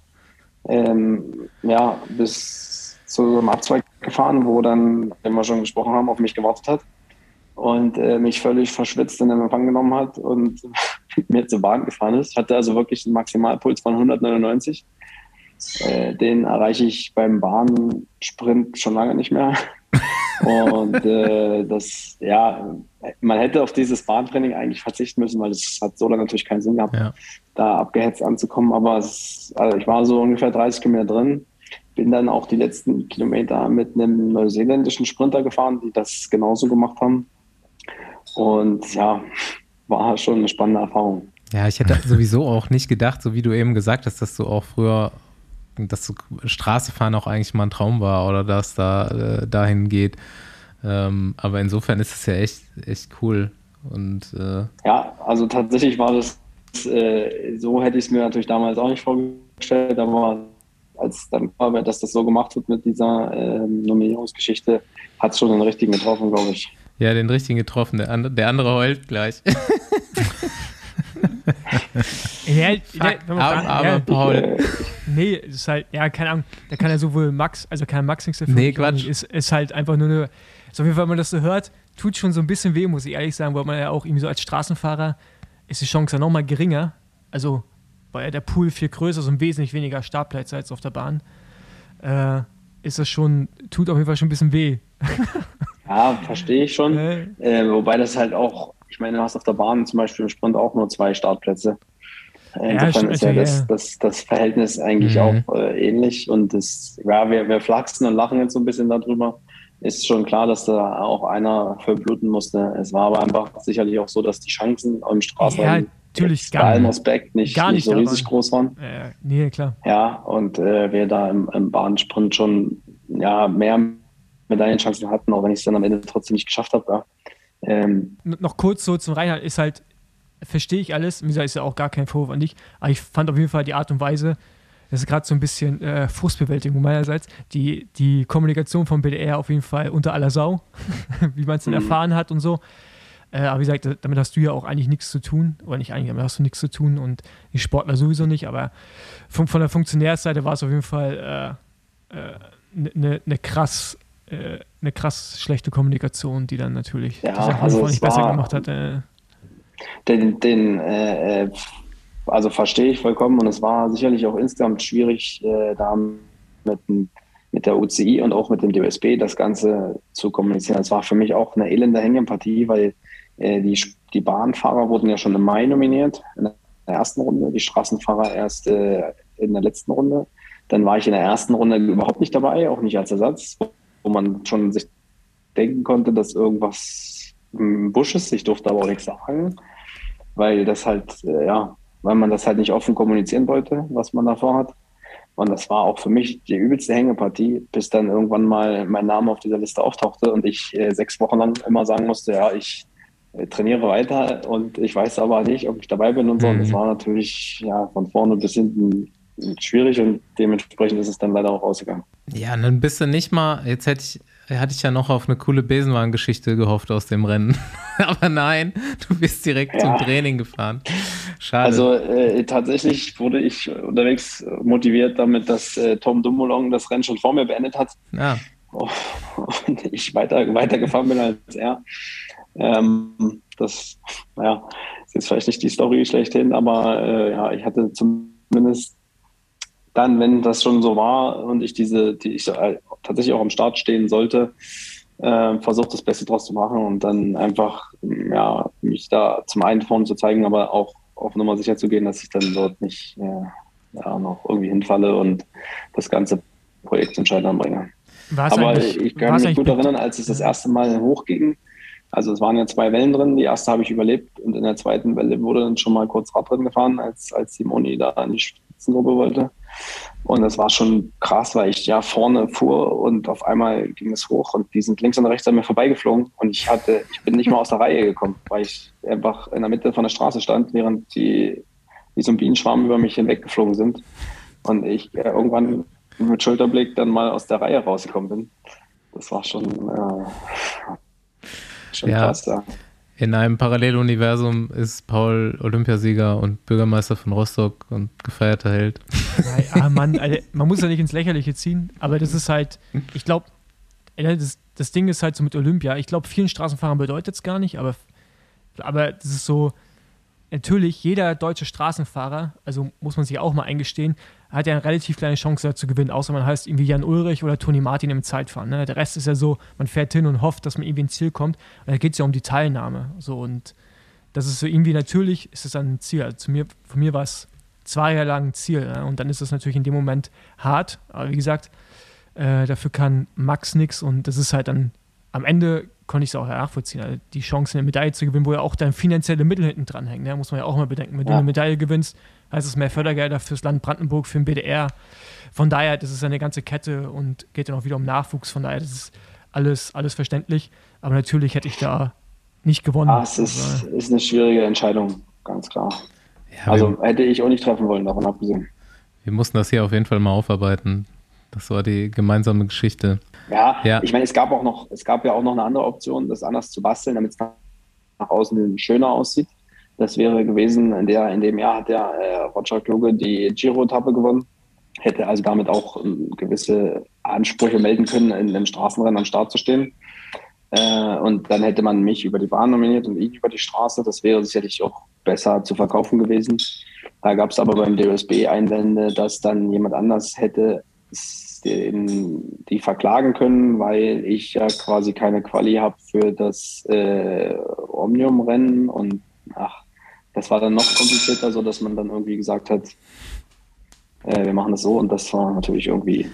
ähm, ja, bis zu so einem Abzweig gefahren, wo dann, wenn wir schon gesprochen haben, auf mich gewartet hat und äh, mich völlig verschwitzt in den Empfang genommen hat und mit mir zur Bahn gefahren ist. Ich hatte also wirklich einen Maximalpuls von 199. Äh, den erreiche ich beim Bahnsprint schon lange nicht mehr. Und äh, das, ja, man hätte auf dieses Bahntraining eigentlich verzichten müssen, weil es hat so dann natürlich keinen Sinn gehabt, ja. da abgehetzt anzukommen. Aber es, also ich war so ungefähr 30 Kilometer drin, bin dann auch die letzten Kilometer mit einem neuseeländischen Sprinter gefahren, die das genauso gemacht haben. Und ja, war schon eine spannende Erfahrung. Ja, ich hätte sowieso auch nicht gedacht, so wie du eben gesagt hast, dass du auch früher, dass so Straßefahren auch eigentlich mal ein Traum war oder dass da äh, dahin geht. Ähm, aber insofern ist es ja echt, echt cool. Und äh, Ja, also tatsächlich war das, äh, so hätte ich es mir natürlich damals auch nicht vorgestellt, aber als dann war, dass das so gemacht wird mit dieser ähm, Nominierungsgeschichte, hat es schon den richtigen getroffen, glaube ich. Ja, den richtigen getroffen. Der, andere- der andere heult gleich. Ja, der- wenn man Arm, armer ja, Paul. Nee, es ist halt, ja, keine Ahnung, da kann ja sowohl Max, also kann Max nichts dafür. Nee, Quatsch. Ist, ist halt einfach nur eine, so auf jeden Fall, wenn man das so hört, tut schon so ein bisschen weh, muss ich ehrlich sagen, weil man ja auch irgendwie so als Straßenfahrer ist die Chance ja nochmal geringer. Also, weil ja der Pool viel größer ist und wesentlich weniger Startplätze als auf der Bahn, äh, ist das schon, tut auf jeden Fall schon ein bisschen weh. ja, verstehe ich schon. Äh, wobei das halt auch, ich meine, du hast auf der Bahn zum Beispiel im Sprint auch nur zwei Startplätze. Äh, Insofern stimmt ist ja das, ja. das, das Verhältnis eigentlich Mhm. auch äh, ähnlich. Und das, ja, wir, wir flachsen und lachen jetzt so ein bisschen darüber. Ist schon klar, dass da auch einer verbluten musste. Es war aber einfach sicherlich auch so, dass die Chancen im Straßenrennen Ja, natürlich gar allem nicht. Respekt nicht, Gar nicht nicht so riesig waren. groß waren. äh, nee, klar. Ja, und äh, wir da im, im Bahnsprint schon ja, mehr Medaillenchancen hatten, auch wenn ich es dann am Ende trotzdem nicht geschafft habe. Ja. Ähm, noch kurz so zum Reinhard ist halt, verstehe ich alles, wie gesagt, ist ja auch gar kein Vorwurf an dich, aber ich fand auf jeden Fall die Art und Weise, das ist gerade so ein bisschen äh, Frustbewältigung meinerseits, die, die Kommunikation vom BDR auf jeden Fall unter aller Sau, wie man es dann Mhm. erfahren hat und so. Äh, aber wie gesagt, damit hast du ja auch eigentlich nichts zu tun, oder nicht eigentlich, damit hast du nichts zu tun und die Sportler sowieso nicht, aber von, von der Funktionärsseite war es auf jeden Fall eine äh, ne, ne krass äh, eine krass schlechte Kommunikation, die dann natürlich Ja, die Sache also nicht besser gemacht hat. Äh, den, den äh, äh, also verstehe ich vollkommen und es war sicherlich auch insgesamt schwierig, äh, da mit, mit der UCI und auch mit dem DOSB das Ganze zu kommunizieren. Es war für mich auch eine elende Hängepartie, weil äh, die, die Bahnfahrer wurden ja schon im Mai nominiert, in der ersten Runde, die Straßenfahrer erst in der letzten Runde. Dann war ich in der ersten Runde überhaupt nicht dabei, auch nicht als Ersatz, wo man schon sich denken konnte, dass irgendwas im Busch ist. Ich durfte aber auch nichts sagen, weil das halt, äh, ja, weil man das halt nicht offen kommunizieren wollte, was man davor hat. Und das war auch für mich die übelste Hängepartie, bis dann irgendwann mal mein Name auf dieser Liste auftauchte und ich äh, sechs Wochen lang immer sagen musste, ja, ich äh, trainiere weiter und ich weiß aber nicht, ob ich dabei bin und so. Und das Mhm. war natürlich ja von vorne bis hinten schwierig und dementsprechend ist es dann leider auch rausgegangen. Ja, dann bist du nicht mal, jetzt hätte ich, hatte ich ja noch auf eine coole Besenwagen-Geschichte gehofft aus dem Rennen. Aber nein, du bist direkt Ja. zum Training gefahren. Schade. Also äh, tatsächlich wurde ich unterwegs motiviert damit, dass äh, Tom Dumoulin das Rennen schon vor mir beendet hat ja. und ich weiter, weitergefahren bin als er. Ähm, das ja, ist jetzt vielleicht nicht die Story schlechthin, aber äh, ja, ich hatte zumindest dann, wenn das schon so war und ich diese, die ich äh, tatsächlich auch am Start stehen sollte, äh, versucht das Beste draus zu machen und dann einfach ja, mich da zum einen vorne zu zeigen, aber auch auf Nummer sicher zu gehen, dass ich dann dort nicht äh, ja, noch irgendwie hinfalle und das ganze Projekt zum Scheitern bringe. war's Aber ich kann mich gut erinnern, als es das erste Mal hochging. Also es waren ja zwei Wellen drin. Die erste habe ich überlebt und in der zweiten Welle wurde dann schon mal kurz Radrennen gefahren, als, als die Moni da an die Spitzengruppe wollte. Und das war schon krass, weil ich ja vorne fuhr und auf einmal ging es hoch und die sind links und rechts an mir vorbeigeflogen und ich hatte, ich bin nicht mal aus der Reihe gekommen, weil ich einfach in der Mitte von der Straße stand, während die wie so ein Bienenschwarm über mich hinweggeflogen sind. Und ich äh, irgendwann mit Schulterblick dann mal aus der Reihe rausgekommen bin. Das war schon, äh, schon Ja. krass, ja. In einem Paralleluniversum ist Paul Olympiasieger und Bürgermeister von Rostock und gefeierter Held. Ja, ah, Mann, Alter, man muss ja nicht ins Lächerliche ziehen, aber das ist halt, ich glaube, das, das Ding ist halt so mit Olympia. Ich glaube, vielen Straßenfahrern bedeutet es gar nicht, aber, aber das ist so, natürlich, jeder deutsche Straßenfahrer, also muss man sich auch mal eingestehen, hat ja eine relativ kleine Chance da zu gewinnen, außer man heißt irgendwie Jan Ulrich oder Toni Martin im Zeitfahren. Ne? Der Rest ist ja so, man fährt hin und hofft, dass man irgendwie ins Ziel kommt. Und da geht es ja um die Teilnahme. So und das ist so irgendwie natürlich, ist es dann ein Ziel. Also zu mir, von mir war es zwei Jahre lang ein Ziel. Ne? Und dann ist es natürlich in dem Moment hart. Aber wie gesagt, äh, dafür kann Max nichts und das ist halt dann am Ende konnte ich es auch nachvollziehen. Also die Chance, eine Medaille zu gewinnen, wo ja auch dann finanzielle Mittel hinten dran hängen, ne? muss man ja auch mal bedenken. Wenn du Ja. eine Medaille gewinnst, heißt es mehr Fördergelder fürs Land Brandenburg, für den BDR. Von daher, das ist eine ganze Kette und geht dann auch wieder um Nachwuchs. Von daher, das ist alles, alles verständlich. Aber natürlich hätte ich da nicht gewonnen. Ah, es ist, ist eine schwierige Entscheidung, ganz klar. Ja, Also wir, hätte ich auch nicht treffen wollen, davon abgesehen. wir mussten das hier auf jeden Fall mal aufarbeiten. Das war die gemeinsame Geschichte. Ja, Ja. ich meine, es gab auch noch, es gab ja auch noch eine andere Option, das anders zu basteln, damit es nach außen schöner aussieht. Das wäre gewesen, in, der, in dem Jahr hat der äh, Roger Kluge die Giro-Etappe gewonnen, hätte also damit auch ähm, gewisse Ansprüche melden können, in dem Straßenrennen am Start zu stehen. Äh, und dann hätte man mich über die Bahn nominiert und ihn über die Straße. Das wäre sicherlich auch besser zu verkaufen gewesen. Da gab es aber beim DOSB Einwände, dass dann jemand anders hätte den, die verklagen können, weil ich ja quasi keine Quali habe für das äh, Omnium-Rennen und ach, das war dann noch komplizierter, so dass man dann irgendwie gesagt hat, äh, wir machen das so und das war natürlich irgendwie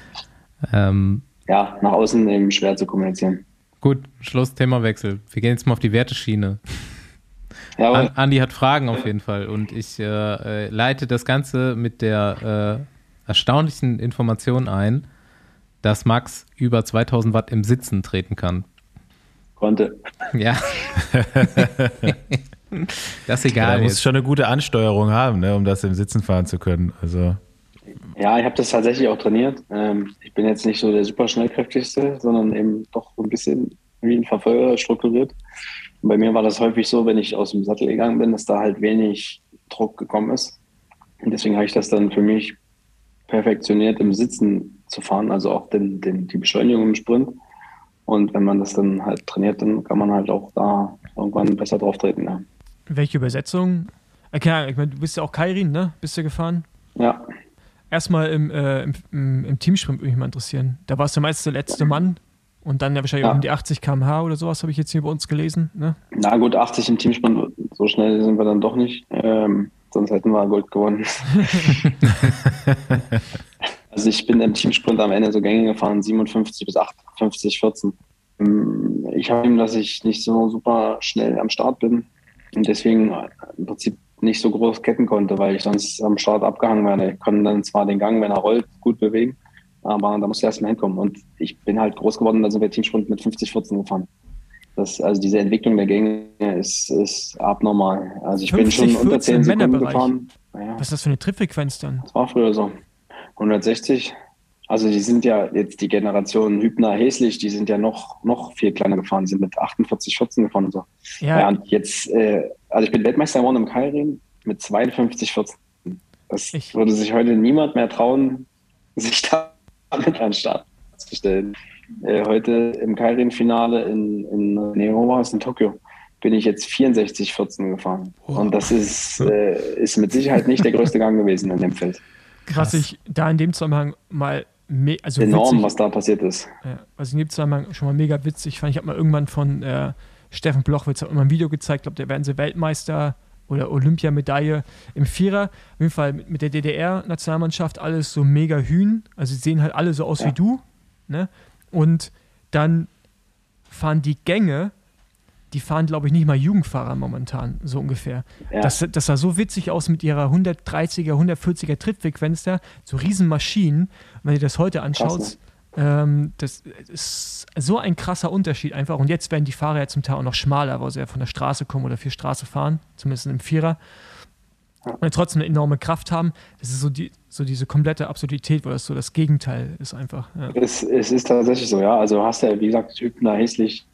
Ähm, ja nach außen eben schwer zu kommunizieren. gut, Schluss, Themawechsel. Wir gehen jetzt mal auf die Werteschiene. Ja, An, Andi hat Fragen auf jeden Fall und ich äh, äh, leite das Ganze mit der äh, erstaunlichen Information ein, dass Max über 2000 Watt im Sitzen treten kann. konnte. Ja. das ist Ja, egal. da muss schon eine gute Ansteuerung haben, ne, um das im Sitzen fahren zu können. Also Ja, ich habe das tatsächlich auch trainiert. Ähm, ich bin jetzt nicht so der super schnellkräftigste, sondern eben doch so ein bisschen wie ein Verfolger strukturiert. Und bei mir war das häufig so, wenn ich aus dem Sattel gegangen bin, dass da halt wenig Druck gekommen ist. Und deswegen habe ich das dann für mich perfektioniert, im Sitzen zu fahren, also auch den, den, die Beschleunigung im Sprint. Und wenn man das dann halt trainiert, dann kann man halt auch da irgendwann besser drauf treten. Ja. Welche Übersetzung? Äh, keine Ahnung, ich meine, du bist ja auch Kairin, ne? Bist du gefahren? ja. Erstmal im, äh, im, im, im Teamsprint würde mich mal interessieren. Da warst du meist der letzte Mann und dann ja wahrscheinlich Ja. um die 80 km/h oder sowas, habe ich jetzt hier bei uns gelesen. Ne? Na gut, 80 im Teamsprint, so schnell sind wir dann doch nicht. Ähm, sonst hätten wir Gold gewonnen. also ich bin im Teamsprint am Ende so Gänge gefahren, 57 bis 58, 14. Ähm, Ich habe ihm, dass ich nicht so super schnell am Start bin und deswegen im Prinzip nicht so groß ketten konnte, weil ich sonst am Start abgehangen wäre. Ich konnte dann zwar den Gang, wenn er rollt, gut bewegen, aber da musst du erstmal hinkommen. Und ich bin halt groß geworden, da sind wir Teamsprint mit 50, 14 gefahren. Das, also diese Entwicklung der Gänge ist, ist abnormal. Also ich bin 50, schon unter 10 14 Sekunden gefahren. Naja, Was ist das für eine Trittfrequenz dann? das war früher so. 160. Also die sind ja jetzt die Generation Hübner, Häslich, die sind ja noch, noch viel kleiner gefahren, die sind mit 48, 14 gefahren und so. Ja, Ja, und jetzt, äh, also ich bin Weltmeister geworden im Kairin mit 52, 14. Das Ich- würde sich heute niemand mehr trauen, sich damit an den Start zu stellen. Äh, heute im Kairin-Finale in, in, es? In Tokio bin ich jetzt 64, 14 gefahren. Und das ist, äh, ist mit Sicherheit nicht der größte Gang gewesen in dem Feld. was ich da in dem Zusammenhang mal also Enorm, witzig, was da passiert ist. Ja, was ich in dem Zusammenhang schon mal mega witzig fand, ich habe mal irgendwann von äh, Steffen Blochwitz mir mal ein Video gezeigt, glaube der werden sie Weltmeister oder Olympiamedaille im Vierer. Auf jeden Fall mit, mit der DDR-Nationalmannschaft alles so mega Hühn. Also sie sehen halt alle so aus Ja. wie du. Ne? Und dann fahren die Gänge, die fahren, glaube ich, nicht mal Jugendfahrer momentan, so ungefähr. Ja. Das, das sah so witzig aus mit ihrer 130er, 140er Trittfrequenz da, so Riesenmaschinen. Wenn du das heute anschaust, Krass, ähm, das ist so ein krasser Unterschied einfach. Und jetzt werden die Fahrer ja zum Teil auch noch schmaler, weil sie ja von der Straße kommen oder viel Straße fahren, zumindest im Vierer. Und trotzdem eine enorme Kraft haben. Das ist so, die, so diese komplette Absurdität, wo das so das Gegenteil ist einfach. Ja. Es, es ist tatsächlich so, ja. Also hast ja, wie gesagt, Hübner, Häslich,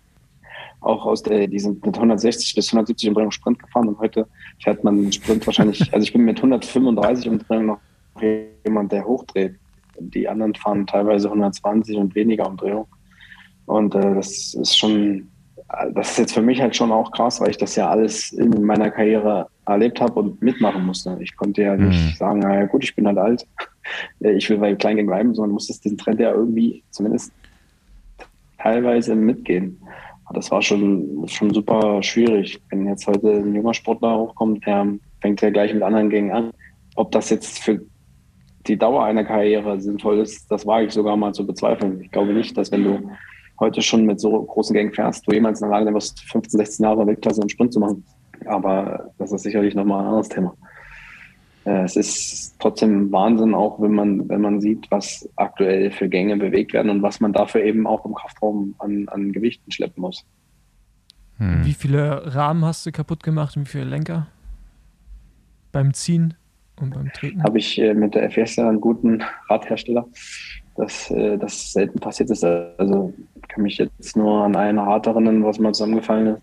auch aus der, die sind mit 160 bis 170 im Bremen Sprint gefahren und heute fährt man einen Sprint wahrscheinlich, also ich bin mit 135 im Bremen noch jemand, der hochdreht. Die anderen fahren teilweise 120 und weniger Umdrehung. Und äh, das ist schon, das ist jetzt für mich halt schon auch krass, weil ich das ja alles in meiner Karriere erlebt habe und mitmachen musste. Ich konnte ja nicht Mhm. sagen, naja gut, ich bin halt alt, ich will bei Kleingängen bleiben, sondern musste diesen Trend ja irgendwie zumindest teilweise mitgehen. Das war schon, schon super schwierig. Wenn jetzt heute ein junger Sportler hochkommt, der fängt ja gleich mit anderen Gängen an. Ob das jetzt für die Dauer einer Karriere sinnvoll ist, das wage ich sogar mal zu bezweifeln. Ich glaube nicht, dass wenn du heute schon mit so großen Gängen fährst, du jemals in der Lage wirst, 15, 16 Jahre Weltklasse im Sprint zu machen. Aber das ist sicherlich nochmal ein anderes Thema. Äh, Es ist trotzdem Wahnsinn, auch wenn man, wenn man sieht, was aktuell für Gänge bewegt werden und was man dafür eben auch im Kraftraum an, an Gewichten schleppen muss. Hm. Wie viele Rahmen hast du kaputt gemacht und wie viele Lenker? Beim Ziehen und beim Treten? Habe ich äh, mit der FS ja einen guten Radhersteller, dass äh, das selten passiert ist. Also kann mich jetzt nur an ein Rad erinnern, was mal zusammengefallen ist.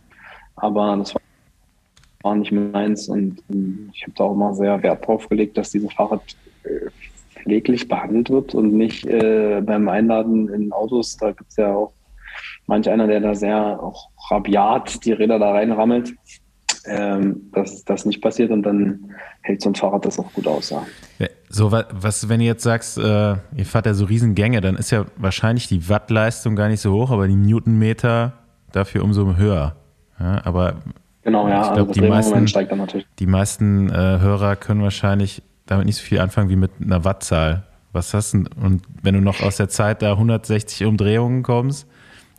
Aber das war war nicht meins und ähm, ich habe da auch mal sehr Wert drauf gelegt, dass dieses Fahrrad äh, pfleglich behandelt wird und nicht äh, beim Einladen in Autos, da gibt es ja auch manch einer, der da sehr auch rabiat die Räder da reinrammelt, ähm, dass das nicht passiert und dann hält so ein Fahrrad das auch gut aus. Ja. So, wa- was, wenn ihr jetzt sagst, äh, ihr fahrt ja so Riesengänge, dann ist ja wahrscheinlich die Wattleistung gar nicht so hoch, aber die Newtonmeter dafür umso höher. Ja, aber Genau, ja, Ich also glaub, das die meisten- steigt dann natürlich. die meisten äh, Hörer können wahrscheinlich damit nicht so viel anfangen wie mit einer Wattzahl. Was hast du? Und wenn du noch aus der Zeit da 160 Umdrehungen kommst,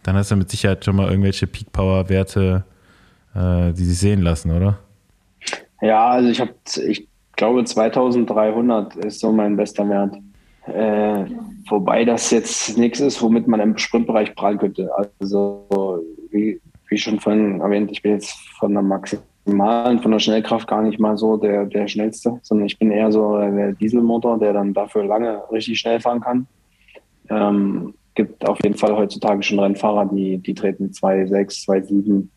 dann hast du mit Sicherheit schon mal irgendwelche Peak-Power-Werte, äh, die sich sehen lassen, oder? Ja, also ich habe, ich glaube 2300 ist so mein bester Wert. Äh, wobei das jetzt nichts ist, womit man im Sprintbereich prallen könnte. Also wie, wie schon vorhin erwähnt, ich bin jetzt von der maximalen, von der Schnellkraft gar nicht mal so der, der schnellste, sondern ich bin eher so der Dieselmotor, der dann dafür lange richtig schnell fahren kann. Ähm, gibt auf jeden Fall heutzutage schon Rennfahrer, die, die treten 2,6, 2,7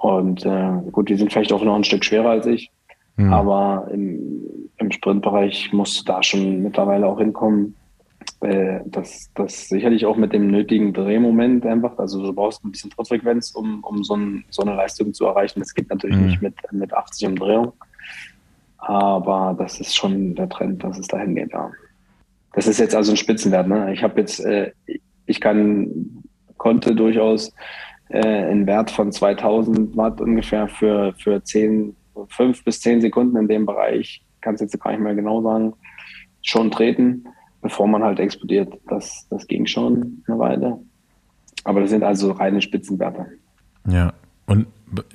und äh, gut, die sind vielleicht auch noch ein Stück schwerer als ich. Hm. Aber im, im Sprintbereich musst du da schon mittlerweile auch hinkommen. Äh, das, das sicherlich auch mit dem nötigen Drehmoment einfach. Also du brauchst ein bisschen Trittfrequenz, um, um so, ein, so eine Leistung zu erreichen. Das geht natürlich Mhm. nicht mit, mit 80 Umdrehungen. Aber das ist schon der Trend, dass es dahin geht, ja. Das ist jetzt also ein Spitzenwert. Ne? Ich habe jetzt, äh, ich kann, konnte durchaus äh, einen Wert von 2000 Watt ungefähr für, für 10, 5 bis 10 Sekunden in dem Bereich, kann es jetzt gar nicht mehr genau sagen, schon treten, bevor man halt explodiert. Das, das ging schon eine Weile. Aber das sind also reine Spitzenwerte. Ja. Und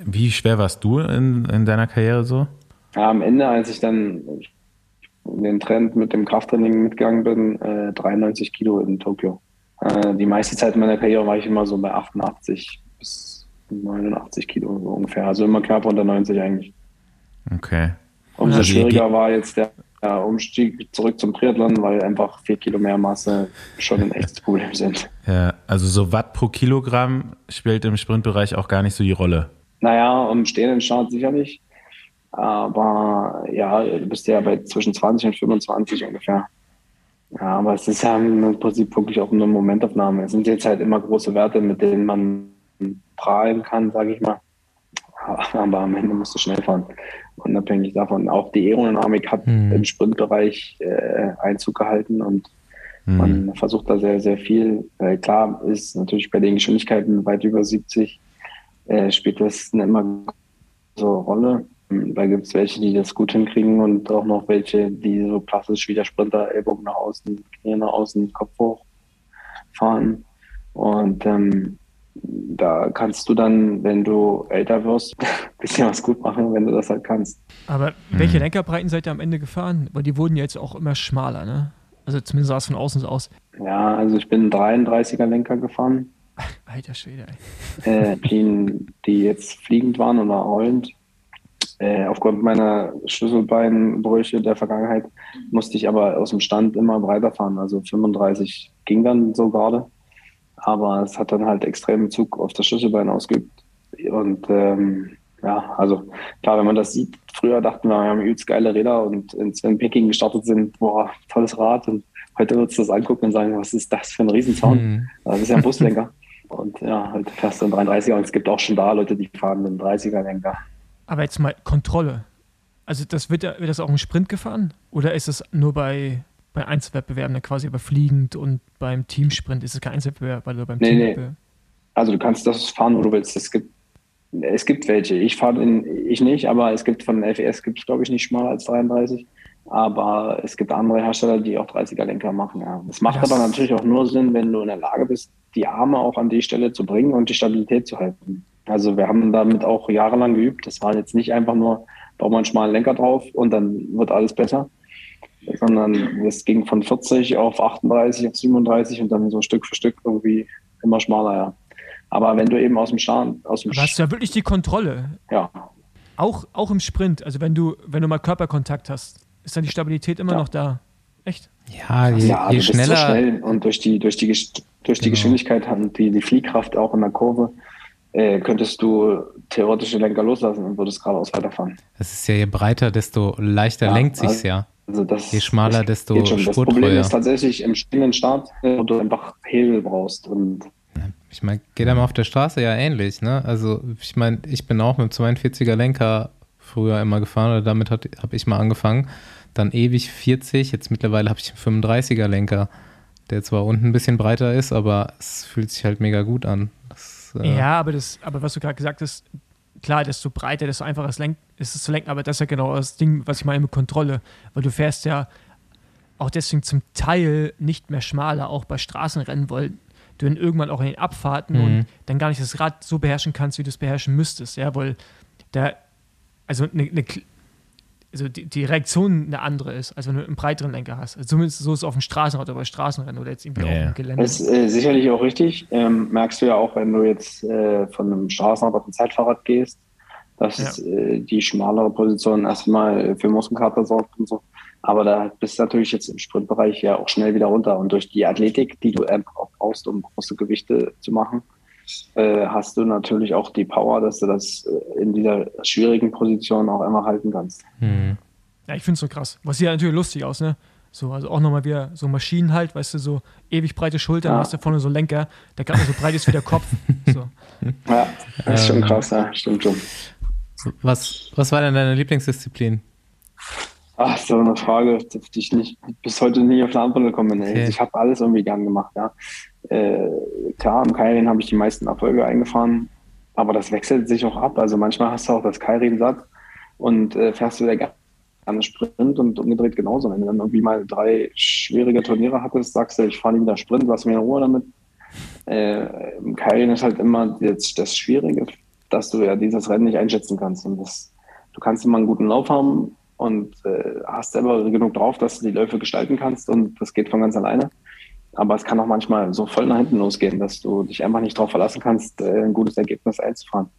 wie schwer warst du in, in deiner Karriere so? Ja, am Ende, als ich dann den Trend mit dem Krafttraining mitgegangen bin, äh, 93 Kilo in Tokio. Äh, die meiste Zeit meiner Karriere war ich immer so bei 88 bis 89 Kilo so ungefähr. Also immer knapp unter 90 eigentlich. Okay. Umso Also schwieriger war jetzt der, der Umstieg zurück zum Triathlon, weil einfach vier Kilo mehr Masse schon ein echtes Problem sind. Ja, also so Watt pro Kilogramm spielt im Sprintbereich auch gar nicht so die Rolle. Naja, im stehenden Start sicherlich. Aber ja, du bist ja bei zwischen 20 und 25 ungefähr. Ja, aber es ist ja im Prinzip wirklich auch eine Momentaufnahme. Es sind jetzt halt immer große Werte, mit denen man prahlen kann, sage ich mal. Aber am Ende musst du schnell fahren. Unabhängig davon. Auch die Aerodynamik hat Hm. im Sprintbereich äh, Einzug gehalten und Hm. man versucht da sehr, sehr viel. Äh, klar ist natürlich bei den Geschwindigkeiten weit über 70 äh, spielt das eine immer so Rolle. Da gibt es welche, die das gut hinkriegen und auch noch welche, die so klassisch wie der Sprinter Ellbogen nach außen, Knie nach außen, Kopf hoch fahren. Und ähm, da kannst du dann, wenn du älter wirst, ein bisschen was gut machen, wenn du das halt kannst. Aber welche Lenkerbreiten seid ihr am Ende gefahren? Weil die wurden jetzt auch immer schmaler, ne? Also zumindest sah es von außen so aus. Ja, also ich bin 33er Lenker gefahren. Alter Schwede, ey. äh, die, die jetzt fliegend waren oder rollend. Äh, aufgrund meiner Schlüsselbeinbrüche der Vergangenheit musste ich aber aus dem Stand immer breiter fahren. Also 35 ging dann so gerade. Aber es hat dann halt extremen Zug auf das Schlüsselbein ausgeübt. Und ähm, ja, also klar, wenn man das sieht, früher dachten wir, wir haben übelst geile Räder und wenn Peking gestartet sind, boah, tolles Rad. Und heute würdest du das angucken und sagen, was ist das für ein Riesenzaun? Hm. Das ist ja ein Buslenker. Und ja, halt fährst du einen 33er und es gibt auch schon da Leute, die fahren einen 30er-Lenker. Aber jetzt mal Kontrolle. Also das wird, wird das auch im Sprint gefahren? Oder ist es nur bei, bei Einzelwettbewerben, dann quasi aber fliegend und beim Teamsprint ist es kein Einzelwettbewerb, weil du beim Nee, nee. Teamwettbewerb. Also du kannst das fahren, wo du willst. Es gibt, es gibt welche. Ich fahre in, ich nicht, aber es gibt von FES gibt es, glaube ich, nicht schmaler als 33. Aber es gibt andere Hersteller, die auch 30er-Lenker machen. Ja. Das macht Das- aber natürlich auch nur Sinn, wenn du in der Lage bist, die Arme auch an die Stelle zu bringen und die Stabilität zu halten. Also wir haben damit auch jahrelang geübt. Das war jetzt nicht einfach nur, bauen wir einen schmalen Lenker drauf und dann wird alles besser. Sondern es ging von 40 auf 38, auf 37 und dann so Stück für Stück irgendwie immer schmaler, ja. Aber wenn du eben aus dem Start, aus dem Aber hast du ja wirklich die Kontrolle. ja, Auch, auch im Sprint. Also wenn du, wenn du mal Körperkontakt hast, ist dann die Stabilität immer Ja. noch da. Echt? Ja, je, ja, je du bist so schneller. schnell und durch die, durch die, durch die Genau. Geschwindigkeit und die, die Fliehkraft auch in der Kurve äh, könntest du theoretisch den Lenker loslassen und würdest geradeaus weiterfahren. Es ist ja je breiter, desto leichter Ja, lenkt sich's also- ja. Also das, Je schmaler, das desto geht schon. Das Problem ist tatsächlich im stehenden Start, äh, wo du einfach Hebel brauchst. Und Ich meine, geht einem auf der Straße ja ähnlich, ne? Also ich meine, ich bin auch mit dem 42er Lenker früher immer gefahren oder damit habe ich mal angefangen. Dann ewig 40, jetzt mittlerweile habe ich einen 35er Lenker, der zwar unten ein bisschen breiter ist, aber es fühlt sich halt mega gut an. Das, äh, Ja, aber, das, aber was du gerade gesagt hast, klar, desto breiter, desto einfacher es lenk, ist es zu lenken, aber das ist ja genau das Ding, was ich meine mit Kontrolle. Weil du fährst ja auch deswegen zum Teil nicht mehr schmaler, auch bei Straßenrennen, weil du dann irgendwann auch in den Abfahrten Mhm. und dann gar nicht das Rad so beherrschen kannst, wie du es beherrschen müsstest, ja, weil da, also eine, eine Kl- also die, die Reaktion eine andere ist, als wenn du einen breiteren Lenker hast. Also zumindest so ist es auf dem Straßenrad oder bei Straßenrennen oder jetzt irgendwie Ja, auf dem Gelände. das ist äh, sicherlich auch richtig. Ähm, merkst du ja auch, wenn du jetzt äh, von einem Straßenrad auf ein Zeitfahrrad gehst, dass Ja. äh, die schmalere Position erstmal für Muskelkater sorgt und so. Aber da bist du natürlich jetzt im Sprintbereich ja auch schnell wieder runter. Und durch die Athletik, die du einfach auch brauchst, um große Gewichte zu machen, äh, hast du natürlich auch die Power, dass du das äh, in dieser schwierigen Position auch immer halten kannst. hm. Ja, ich finde es so krass. Was sieht ja natürlich lustig aus, ne? So, also auch nochmal wieder so Maschinen halt, weißt du, so ewig breite Schultern, Ja. hast du vorne so einen Lenker, der gerade so breit ist wie der Kopf. So. Ja, das ist schon Ähm. krass, ja, stimmt schon. Was, was war denn deine Lieblingsdisziplin? Ach, so eine Frage, auf die ich nicht, bis heute nie auf eine Antwort gekommen bin. Okay. Ich habe alles irgendwie gern gemacht, ja. Äh, klar, im Kairin habe ich die meisten Erfolge eingefahren, aber das wechselt sich auch ab. Also manchmal hast du auch das Kairin satt und äh, fährst wieder gerne Sprint und umgedreht genauso. Wenn du dann irgendwie mal drei schwierige Turniere hattest, sagst du, ich fahre nie wieder Sprint, lass mir in Ruhe damit. Äh, Im Kairin ist halt immer jetzt das Schwierige, dass du ja dieses Rennen nicht einschätzen kannst. Und das, du kannst immer einen guten Lauf haben und äh, hast selber genug drauf, dass du die Läufe gestalten kannst und das geht von ganz alleine. Aber es kann auch manchmal so voll nach hinten losgehen, dass du dich einfach nicht darauf verlassen kannst, äh, ein gutes Ergebnis einzufahren.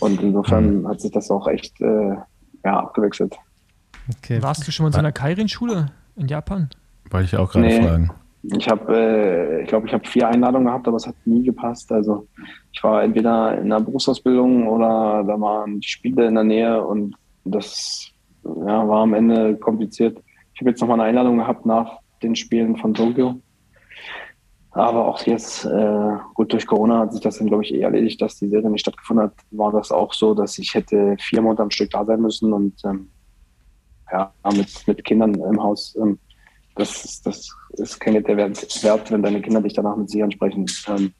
Und insofern hat sich das auch echt äh, ja, abgewechselt. Okay. Warst du schon mal in so einer Kairin-Schule in Japan? Wollte ich auch gerade Nee. fragen. Ich habe, äh, ich glaube, ich habe vier Einladungen gehabt, aber es hat nie gepasst. Also ich war entweder in einer Berufsausbildung oder da waren die Spiele in der Nähe und das ja, war am Ende kompliziert. Ich habe jetzt noch mal eine Einladung gehabt nach den Spielen von Tokio. Aber auch jetzt, äh, gut, durch Corona hat sich das dann, glaube ich, eh erledigt, dass die Serie nicht stattgefunden hat. War das auch so, dass ich hätte vier Monate am Stück da sein müssen und ähm, ja, mit, mit Kindern im Haus. Ähm, das, ist- das ist kein Geld der Wert, wert, wenn deine Kinder dich danach mit sich ansprechen. Ähm,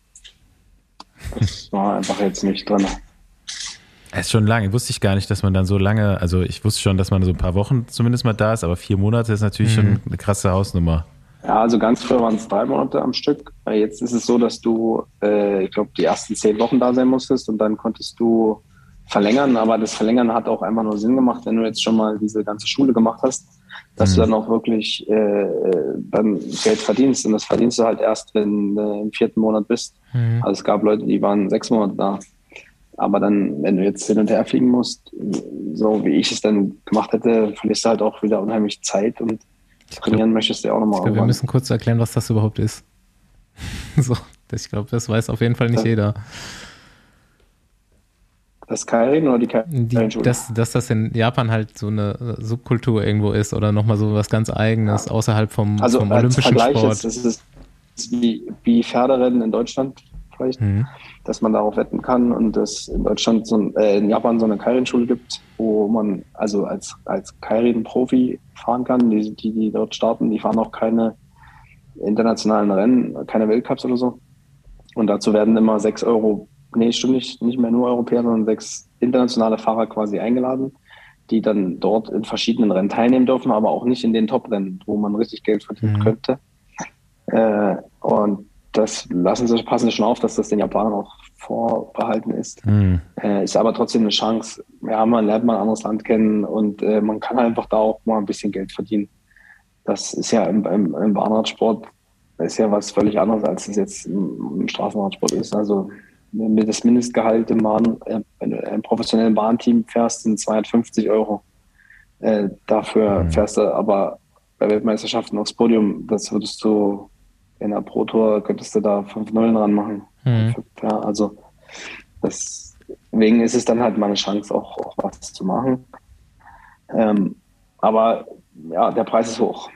das war einfach jetzt nicht drin. Es ist schon lange. Wusste ich gar nicht, dass man dann so lange, also ich wusste schon, dass man so ein paar Wochen zumindest mal da ist, aber vier Monate ist natürlich schon eine krasse Hausnummer. Ja, also ganz früher waren es drei Monate am Stück. Jetzt ist es so, dass du, äh, ich glaube, die ersten zehn Wochen da sein musstest und dann konntest du verlängern, aber das Verlängern hat auch einfach nur Sinn gemacht, wenn du jetzt schon mal diese ganze Schule gemacht hast, dass du dann auch wirklich äh, dann Geld verdienst. Und das verdienst du halt erst, wenn du im vierten Monat bist. Mhm. Also es gab Leute, die waren sechs Monate da. Aber dann, wenn du jetzt hin und her fliegen musst, so wie ich es dann gemacht hätte, verlierst du halt auch wieder unheimlich Zeit und trainieren möchtest du ja auch nochmal Ich glaube, wir müssen kurz erklären, was das überhaupt ist. so, ich glaube, das weiß auf jeden Fall nicht Ja. jeder. Das Kairin oder die Die, Kairin-Schule? dass, dass das in Japan halt so eine Subkultur irgendwo ist oder nochmal so was ganz Eigenes außerhalb vom, also vom als olympischen Vergleich Sport. ist, das ist wie, wie Pferderennen in Deutschland vielleicht, Mhm. dass man darauf wetten kann und dass in Deutschland so ein, äh, in Japan so eine Kairin-Schule gibt, wo man also als, als Kairin-Profi fahren kann. Die, die, die dort starten, die fahren auch keine internationalen Rennen, keine Weltcups oder so. Und dazu werden immer sechs Euro, nee, stimmt nicht, nicht mehr nur Europäer, sondern sechs internationale Fahrer quasi eingeladen, die dann dort in verschiedenen Rennen teilnehmen dürfen, aber auch nicht in den Top-Rennen, wo man richtig Geld verdienen Mhm. könnte. Äh, und das lassen sie, passen sie schon auf, dass das den Japanern auch vorbehalten ist. Hm. Äh, ist aber trotzdem eine Chance. Ja, man lernt mal ein anderes Land kennen und äh, man kann einfach da auch mal ein bisschen Geld verdienen. Das ist ja im, im, im Bahnradsport ist ja was völlig anderes, als es jetzt im, im Straßenradsport ist. Also das Mindestgehalt im, Bahn, äh, wenn du im professionellen Bahnteam fährst, sind 250 Euro. Äh, dafür Mhm. fährst du aber bei Weltmeisterschaften aufs Podium, das würdest du in der Pro Tour, könntest du da fünf Nullen dran machen. Mhm. Ja, also deswegen ist es dann halt mal eine Chance, auch, auch was zu machen. Ähm, aber ja, der Preis ist hoch.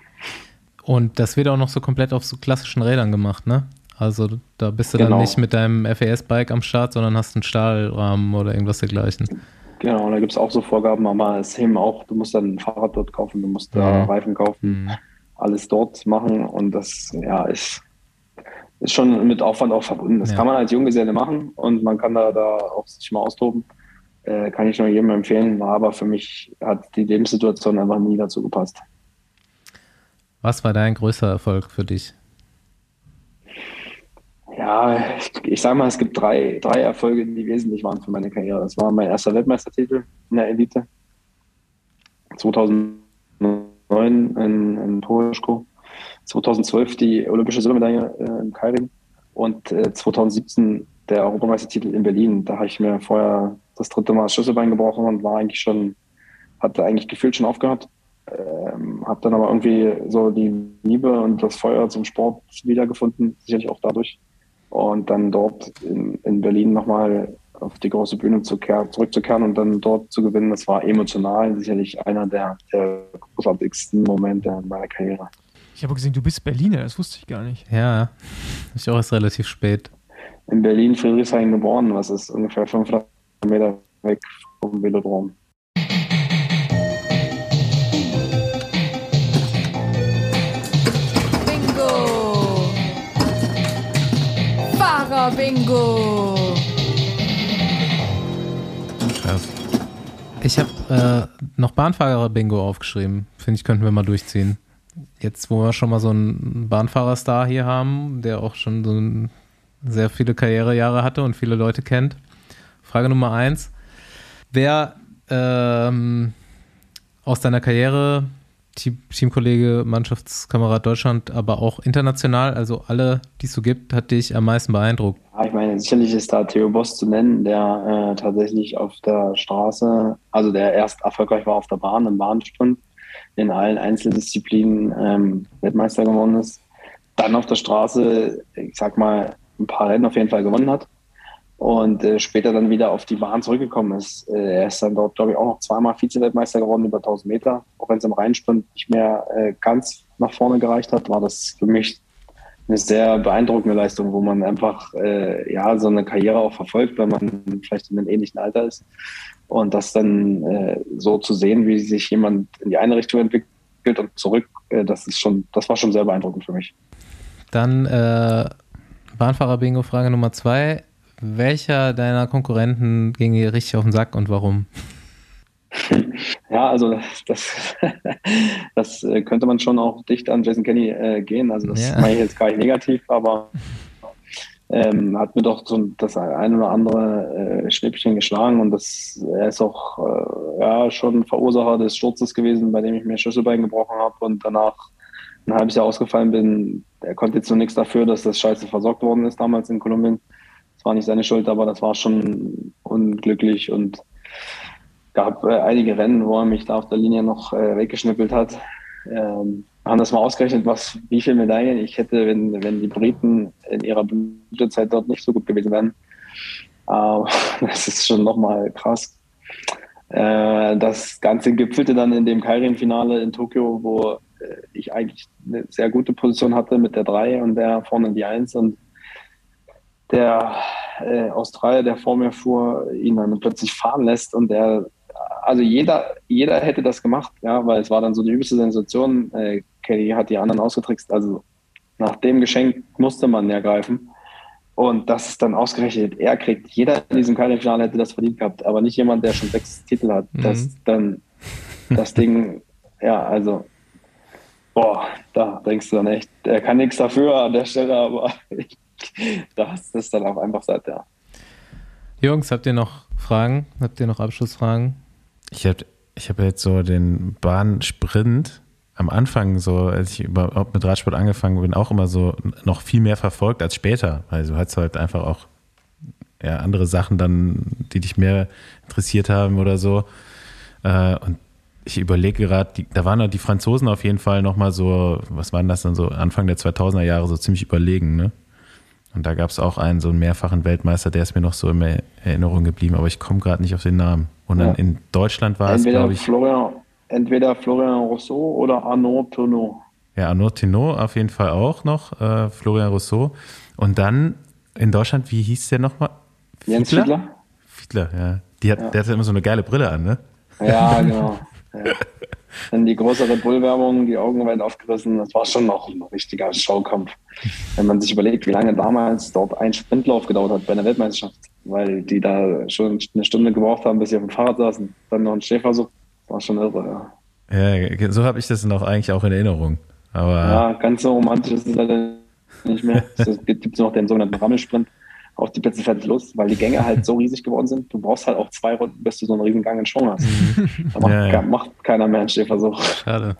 Und das wird auch noch so komplett auf so klassischen Rädern gemacht, ne? Also da bist du Genau. dann nicht mit deinem FES-Bike am Start, sondern hast einen Stahlrahmen oder irgendwas dergleichen. Genau, da gibt es auch so Vorgaben, aber es heben auch, du musst dann ein Fahrrad dort kaufen, du musst da Mhm. Reifen kaufen, Mhm. alles dort machen und das ja ist, ist schon mit Aufwand auch verbunden. Das Ja. kann man als Junggeselle machen und man kann da, da auch sich mal austoben. Äh, kann ich nur jedem empfehlen, war aber für mich hat die Lebenssituation einfach nie dazu gepasst. Was war dein größter Erfolg für dich? Ja, ich, ich sage mal, es gibt drei, drei Erfolge, die wesentlich waren für meine Karriere. Das war mein erster Weltmeistertitel in der Elite. 2009 in, in Porischko. 2012 die olympische Silbermedaille äh, im Keiring. Und äh, 2017 der Europameistertitel in Berlin. Da habe ich mir vorher das dritte Mal das Schlüsselbein gebrochen und war eigentlich schon, hatte eigentlich gefühlt schon aufgehört. Ähm, habe dann aber irgendwie so die Liebe und das Feuer zum Sport wiedergefunden, sicherlich auch dadurch. Und dann dort in, in Berlin nochmal auf die große Bühne zu kehr, zurückzukehren und dann dort zu gewinnen, das war emotional sicherlich einer der, der großartigsten Momente in meiner Karriere. Ich habe gesehen, du bist Berliner, das wusste ich gar nicht. Ja, ich auch erst relativ spät. In Berlin, Friedrichshain geboren, was ist ungefähr 500 Meter weg vom Velodrom. Fahrer Bingo! Krass. Ich habe äh, noch Bahnfahrer-Bingo aufgeschrieben. Finde ich, könnten wir mal durchziehen. Jetzt, wo wir schon mal so einen Bahnfahrerstar hier haben, der auch schon so ein, sehr viele Karrierejahre hatte und viele Leute kennt. Frage Nummer eins. Wer ähm, aus deiner Karriere, Teamkollege, Mannschaftskamerad Deutschland, aber auch international, also alle, die es so gibt, hat dich am meisten beeindruckt? Ja, ich meine, sicherlich ist da Theo Boss zu nennen, der äh, tatsächlich auf der Straße, also der erst erfolgreich war auf der Bahn, im Bahnsprint, in allen Einzeldisziplinen ähm, Weltmeister geworden ist. Dann auf der Straße, ich sag mal, ein paar Rennen auf jeden Fall gewonnen hat. Und äh, später dann wieder auf die Bahn zurückgekommen ist. Äh, er ist dann dort, glaube ich, auch noch zweimal Vize-Weltmeister geworden über 1000 Meter. Auch wenn es im Reinsprint nicht mehr äh, ganz nach vorne gereicht hat, war das für mich eine sehr beeindruckende Leistung, wo man einfach äh, ja so eine Karriere auch verfolgt, wenn man vielleicht in einem ähnlichen Alter ist. Und das dann äh, so zu sehen, wie sich jemand in die eine Richtung entwickelt und zurück, äh, das ist schon, das war schon sehr beeindruckend für mich. Dann äh, Bahnfahrer-Bingo, Frage Nummer zwei. Welcher deiner Konkurrenten ging dir richtig auf den Sack und warum? Ja, also das, das äh, könnte man schon auch dicht an Jason Kenny äh, gehen. Also das Ja. meine ich jetzt gar nicht negativ, aber ähm, hat mir doch so das ein oder andere äh, Schnippchen geschlagen und das er ist auch äh, ja schon Verursacher des Sturzes gewesen, bei dem ich mir Schlüsselbein gebrochen habe und danach ein halbes Jahr ausgefallen bin. Er konnte jetzt so nichts dafür, dass das Scheiße versorgt worden ist damals in Kolumbien. Das war nicht seine Schuld, aber das war schon unglücklich und gab äh, einige Rennen, wo er mich da auf der Linie noch äh, weggeschnippelt hat. Ähm, haben das mal ausgerechnet, was, wie viele Medaillen ich hätte, wenn, wenn die Briten in ihrer Blütezeit dort nicht so gut gewesen wären. Aber das ist schon nochmal krass. Äh, das Ganze gipfelte dann in dem Kairin-Finale in Tokio, wo äh, ich eigentlich eine sehr gute Position hatte mit der 3 und der vorne die 1 und der äh, Australier, der vor mir fuhr, ihn dann plötzlich fahren lässt und der, also jeder, jeder hätte das gemacht, ja, weil es war dann so die übelste Sensation. Äh, Kelly hat die anderen ausgetrickst, also nach dem Geschenk musste man ja greifen. Und das ist dann ausgerechnet, er kriegt. Jeder in diesem Finale hätte das verdient gehabt, aber nicht jemand, der schon sechs Titel hat. Mhm. Das dann das Ding, ja, also, boah, da denkst du dann echt, er kann nichts dafür an der Stelle, aber das ist dann auch einfach seit, ja. Jungs, habt ihr noch Fragen? Habt ihr noch Abschlussfragen? Ich habe ich hab jetzt so den Bahnsprint am Anfang, so als ich überhaupt mit Radsport angefangen bin, auch immer so noch viel mehr verfolgt als später. weil du hast halt einfach auch ja, andere Sachen dann, die dich mehr interessiert haben oder so. Äh, und ich überlege gerade, da waren die Franzosen auf jeden Fall nochmal so, was waren das dann so, Anfang der 2000er Jahre so ziemlich überlegen, ne? Und da gab es auch einen, so einen mehrfachen Weltmeister, der ist mir noch so in Erinnerung geblieben, aber ich komme gerade nicht auf den Namen. Und dann Ja. in Deutschland war es, entweder, glaube ich, Florian, entweder Florian Rousseau oder Arnaud Tourneau. ja, Arnaud Thénault auf jeden Fall auch noch, äh, Florian Rousseau. Und dann in Deutschland, wie hieß der nochmal? Jens Fiedler? Fiedler, ja. Die hat, Ja. Der hatte immer so eine geile Brille an, ne? Ja, genau. Ja. Dann die große Red Bull-Werbung, die Augen weit aufgerissen. Das war schon noch ein richtiger Showkampf. Wenn man sich überlegt, wie lange damals dort ein Sprintlauf gedauert hat bei einer Weltmeisterschaft, weil die da schon eine Stunde gebraucht haben, bis sie auf dem Fahrrad saßen. Dann noch ein Schäfersuch. War schon irre, ja. Ja, so habe ich das noch eigentlich auch in Erinnerung. Aber Ja, ganz so romantisch ist es leider nicht mehr. Es gibt noch den sogenannten Rammelsprint. Auf die Plätze fertig los, weil die Gänge halt so riesig geworden sind. Du brauchst halt auch zwei Runden, bis du so einen riesen Gang in Schwung hast. Da macht, Ja, ja. macht keiner mehr einen Stehversuch. schade.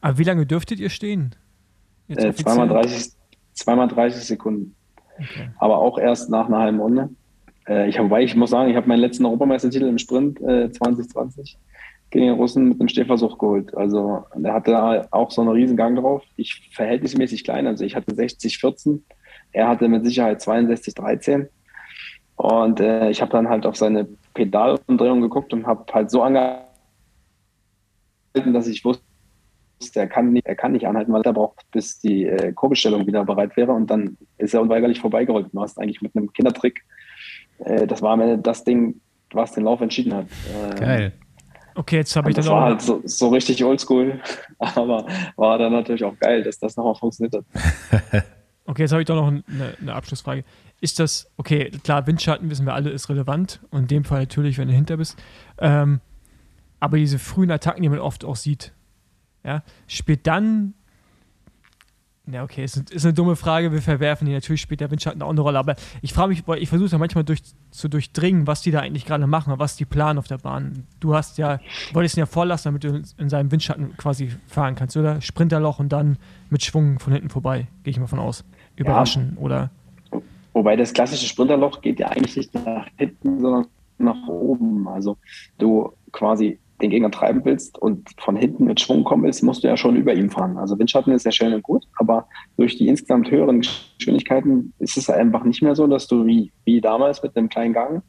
Aber wie lange dürftet ihr stehen? Jetzt Äh, zweimal, 30, zweimal 30 Sekunden. Okay. Aber auch erst nach einer halben Runde. Äh, ich, hab, ich muss sagen, ich habe meinen letzten Europameistertitel im Sprint äh, 2020 gegen den Russen mit einem Stehversuch geholt. Also der hatte da auch so einen riesen Gang drauf. Ich verhältnismäßig klein, also ich hatte 60, 14. Er hatte mit Sicherheit 62, 13. Und äh, ich habe dann halt auf seine Pedalumdrehung geguckt und habe halt so angehalten, dass ich wusste, er kann nicht, er kann nicht anhalten, weil er braucht, bis die äh, Kurbelstellung wieder bereit wäre. Und dann ist er unweigerlich vorbeigerollt. Du hast eigentlich mit einem Kindertrick, äh, das war am Ende das Ding, was den Lauf entschieden hat. Äh, Geil. Okay, jetzt habe ich das dann war auch. halt so, so richtig oldschool, aber war dann natürlich auch geil, dass das nochmal funktioniert hat. Okay, jetzt habe ich doch noch eine, eine Abschlussfrage. Ist das, okay, klar, Windschatten wissen wir alle, ist relevant und in dem Fall natürlich, wenn du hinter bist. Ähm, aber diese frühen Attacken, die man oft auch sieht, ja, spielt dann. Ja, okay, ist, ist eine dumme Frage, wir verwerfen die. Natürlich spielt der Windschatten auch eine Rolle, aber ich frage mich, ich versuche ja manchmal durch, zu durchdringen, was die da eigentlich gerade machen, was die planen auf der Bahn. Du hast ja, wolltest ihn ja vorlassen, damit du in seinem Windschatten quasi fahren kannst, oder? Sprinterloch und dann mit Schwung von hinten vorbei, gehe ich mal von aus. Überraschen oder. Wobei das klassische Sprinterloch geht ja eigentlich nicht nach hinten, sondern nach oben. Also du quasi den Gegner treiben willst und von hinten mit Schwung kommen willst, musst du ja schon über ihm fahren. Also Windschatten ist ja schön und gut, aber durch die insgesamt höheren Geschwindigkeiten ist es einfach nicht mehr so, dass du wie, wie damals mit einem kleinen Gang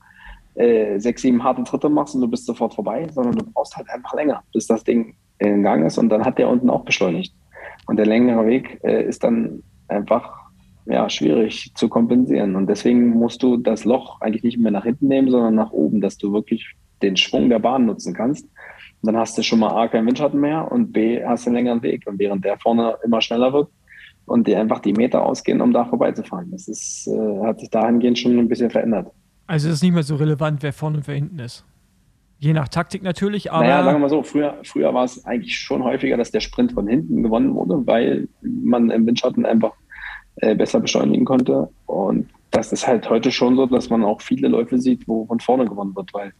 äh, sechs, sieben harte Tritte machst und du bist sofort vorbei, sondern du brauchst halt einfach länger, bis das Ding in Gang ist und dann hat der unten auch beschleunigt. Und der längere Weg äh, ist dann einfach ja, schwierig zu kompensieren. Und deswegen musst du das Loch eigentlich nicht mehr nach hinten nehmen, sondern nach oben, dass du wirklich den Schwung der Bahn nutzen kannst. Und dann hast du schon mal A, keinen Windschatten mehr und B, hast einen längeren Weg. Und während der vorne immer schneller wird und dir einfach die Meter ausgehen, um da vorbeizufahren. Das ist, äh, hat sich dahingehend schon ein bisschen verändert. Also es ist nicht mehr so relevant, wer vorne und wer hinten ist. Je nach Taktik natürlich, aber. naja, sagen wir mal so, früher, früher war es eigentlich schon häufiger, dass der Sprint von hinten gewonnen wurde, weil man im Windschatten einfach äh, besser beschleunigen konnte. Und das ist halt heute schon so, dass man auch viele Läufe sieht, wo von vorne gewonnen wird, weil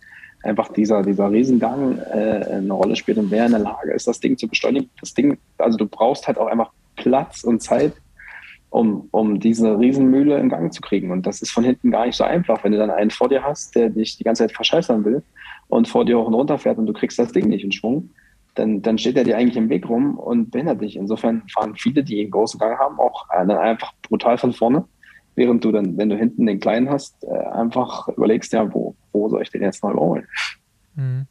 einfach dieser, dieser Riesengang äh, eine Rolle spielt und wer in der Lage ist, das Ding zu beschleunigen. Das Ding, also du brauchst halt auch einfach Platz und Zeit, um, um diese Riesenmühle in Gang zu kriegen. Und das ist von hinten gar nicht so einfach, wenn du dann einen vor dir hast, der dich die ganze Zeit verscheißern will und vor dir hoch und runter fährt und du kriegst das Ding nicht in Schwung, dann, dann steht er dir eigentlich im Weg rum und behindert dich. Insofern fahren viele, die einen großen Gang haben, auch äh, dann einfach brutal von vorne, während du dann, wenn du hinten den kleinen hast, äh, einfach überlegst, ja, wo, wo soll ich den jetzt mal überholen? Mhm.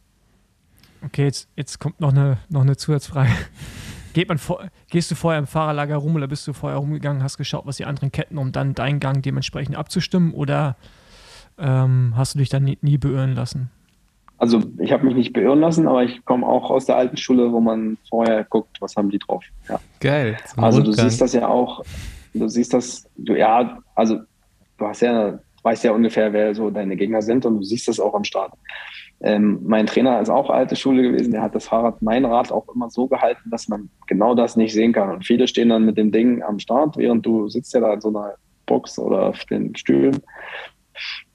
Okay, jetzt, jetzt kommt noch eine, noch eine Zusatzfrage. Geht man vor, gehst du vorher im Fahrerlager rum oder bist du vorher rumgegangen, hast geschaut, was die anderen ketten, um dann deinen Gang dementsprechend abzustimmen oder ähm, hast du dich dann nie, nie beirren lassen? Also ich habe mich nicht beirren lassen, aber ich komme auch aus der alten Schule, wo man vorher guckt, was haben die drauf. Ja. Geil. Also du Rundgang. siehst das ja auch, du siehst das, du, ja, also du hast ja, du weißt ja ungefähr, wer so deine Gegner sind und du siehst das auch am Start. Ähm, mein Trainer ist auch alte Schule gewesen, der hat das Fahrrad, mein Rad auch immer so gehalten, dass man genau das nicht sehen kann. Und viele stehen dann mit dem Ding am Start, während du sitzt ja da in so einer Box oder auf den Stühlen.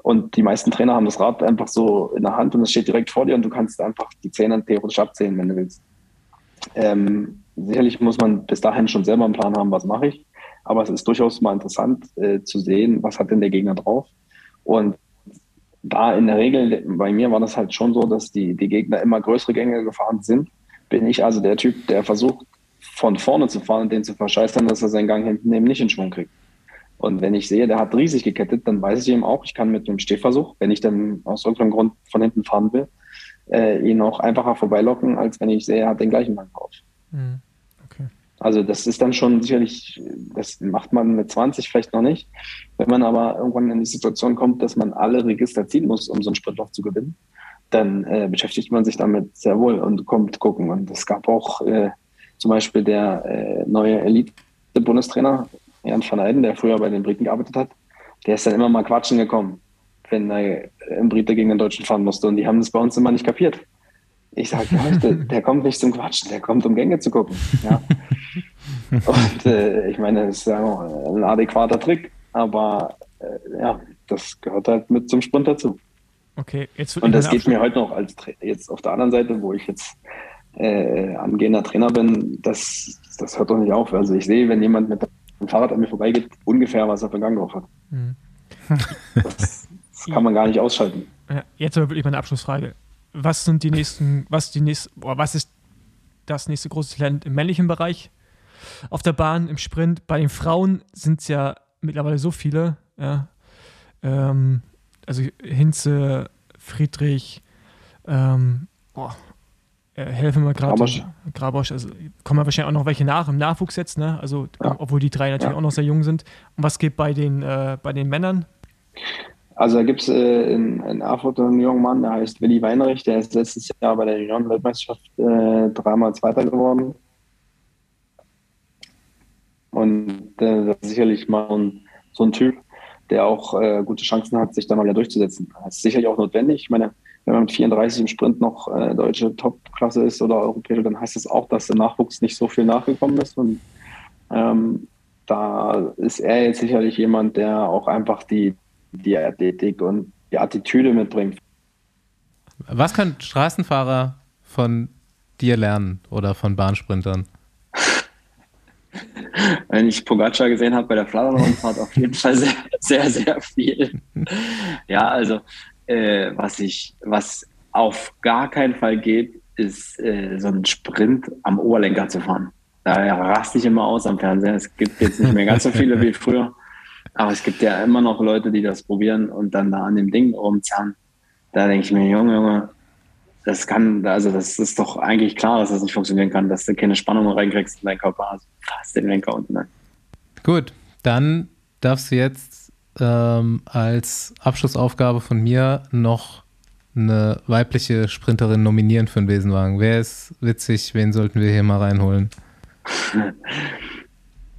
Und die meisten Trainer haben das Rad einfach so in der Hand und es steht direkt vor dir und du kannst einfach die Zähne theoretisch abzählen, wenn du willst. Ähm, sicherlich muss man bis dahin schon selber einen Plan haben, was mache ich. Aber es ist durchaus mal interessant äh, zu sehen, was hat denn der Gegner drauf. Und da in der Regel, bei mir war das halt schon so, dass die, die Gegner immer größere Gänge gefahren sind, bin ich also der Typ, der versucht, von vorne zu fahren und den zu verscheißern, dass er seinen Gang hinten eben nicht in Schwung kriegt. Und wenn ich sehe, der hat riesig gekettet, dann weiß ich eben auch, ich kann mit dem Stehversuch, wenn ich dann aus irgendeinem Grund von hinten fahren will, äh, ihn auch einfacher vorbeilocken, als wenn ich sehe, er hat den gleichen Gang drauf. Mhm. Okay. Also das ist dann schon sicherlich, das macht man mit 20 vielleicht noch nicht. Wenn man aber irgendwann in die Situation kommt, dass man alle Register ziehen muss, um so einen Sprintlauf zu gewinnen, dann äh, beschäftigt man sich damit sehr wohl und kommt gucken. Und es gab auch äh, zum Beispiel der äh, neue Elite-Bundestrainer, Jan van Eyden, der früher bei den Briten gearbeitet hat, der ist dann immer mal quatschen gekommen, wenn er im Brite gegen den Deutschen fahren musste. Und die haben das bei uns immer nicht kapiert. Ich sage, der, der kommt nicht zum Quatschen, der kommt, um Gänge zu gucken. Ja. Und äh, ich meine, das ist ja auch ein adäquater Trick, aber äh, ja, das gehört halt mit zum Sprint dazu. Okay, jetzt Und das geht mir heute noch als jetzt auf der anderen Seite, wo ich jetzt äh, angehender Trainer bin, das, das hört doch nicht auf. Also ich sehe, wenn jemand mit dem Fahrrad an mir vorbeigeht, ungefähr, was er für einen Gang drauf hat. Mhm. Das, das kann man gar nicht ausschalten. Ja, jetzt aber wirklich meine Abschlussfrage. Was sind die nächsten, was die nächste, boah, was ist das nächste große Talent im männlichen Bereich? Auf der Bahn, im Sprint, bei den Frauen sind es ja mittlerweile so viele, ja. Ähm, also Hinze, Friedrich, ähm, boah, äh, helfen wir gerade. Grabosch. Grabosch, also kommen ja wahrscheinlich auch noch welche nach im Nachwuchs jetzt, ne? Also, Ja. obwohl die drei natürlich Ja. auch noch sehr jung sind. Und was geht bei den, äh, bei den Männern? Also da gibt es äh, in, in Erfurt einen jungen Mann, der heißt Willi Weinrich, der ist letztes Jahr bei der Junioren-Weltmeisterschaft äh, dreimal Zweiter geworden. Und äh, sicherlich mal ein, so ein Typ, der auch äh, gute Chancen hat, sich da mal wieder durchzusetzen. Das ist sicherlich auch notwendig. Ich meine, wenn man mit 34 im Sprint noch äh, deutsche Topklasse ist oder europäische, dann heißt das auch, dass der Nachwuchs nicht so viel nachgekommen ist. Und ähm, da ist er jetzt sicherlich jemand, der auch einfach die, die Athletik und die Attitüde mitbringt. Was können Straßenfahrer von dir lernen oder von Bahnsprintern? Wenn ich Pogacar gesehen habe bei der Flandern-Rundfahrt, auf jeden Fall sehr, sehr, sehr viel. Ja, also äh, was ich, was auf gar keinen Fall geht, ist äh, so ein Sprint am Oberlenker zu fahren. Da raste ich immer aus am Fernseher. Es gibt jetzt nicht mehr ganz so viele wie früher, aber es gibt ja immer noch Leute, die das probieren und dann da an dem Ding rumzerren. Da denke ich mir, Junge, Junge, das kann, also das ist doch eigentlich klar, dass das nicht funktionieren kann, dass du keine Spannung reinkriegst in deinen Körper. Also fast den Lenker unten. Ne? Gut, dann darfst du jetzt ähm, als Abschlussaufgabe von mir noch eine weibliche Sprinterin nominieren für den Besenwagen. Wer ist witzig? Wen sollten wir hier mal reinholen?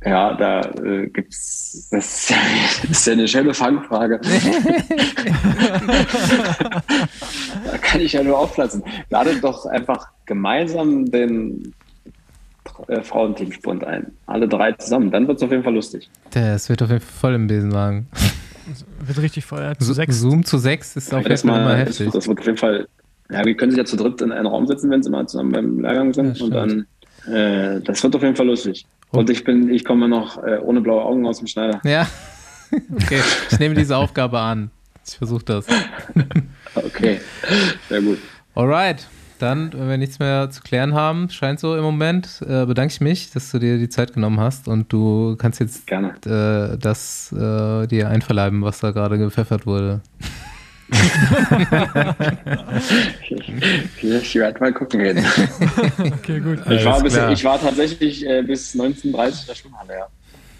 Ja, da äh, gibt's das ist, ja, das ist ja eine schöne Fangfrage. da kann ich ja nur aufplatzen. Ladet doch einfach gemeinsam den äh, Frauenteamspund ein. Alle drei zusammen. Dann wird's auf jeden Fall lustig. Das wird auf jeden Fall voll im Besenwagen. Wird richtig voll. Ja, zu sechs. Zoom zu sechs ist auf jeden Das, Fall immer heftig. das, das wird auf jeden Fall. Ja, wir können sich ja zu dritt in einen Raum setzen, wenn sie mal zusammen beim Lehrgang sind. Ja, und dann, äh, das wird auf jeden Fall lustig. Und- Und ich bin, ich komme noch äh, ohne blaue Augen aus dem Schneider. Ja. Okay, ich nehme diese Aufgabe an. Ich versuche das. Okay, sehr gut. Alright, dann, wenn wir nichts mehr zu klären haben, scheint so im Moment, äh, bedanke ich mich, dass du dir die Zeit genommen hast und du kannst jetzt Gerne. äh, das äh, dir einverleiben, was da gerade gepfeffert wurde. Ich, ich werde mal gucken gehen. Okay, gut. Ich war, bis, ich war tatsächlich äh, bis 19.30 in der Schwimmhalle, ja.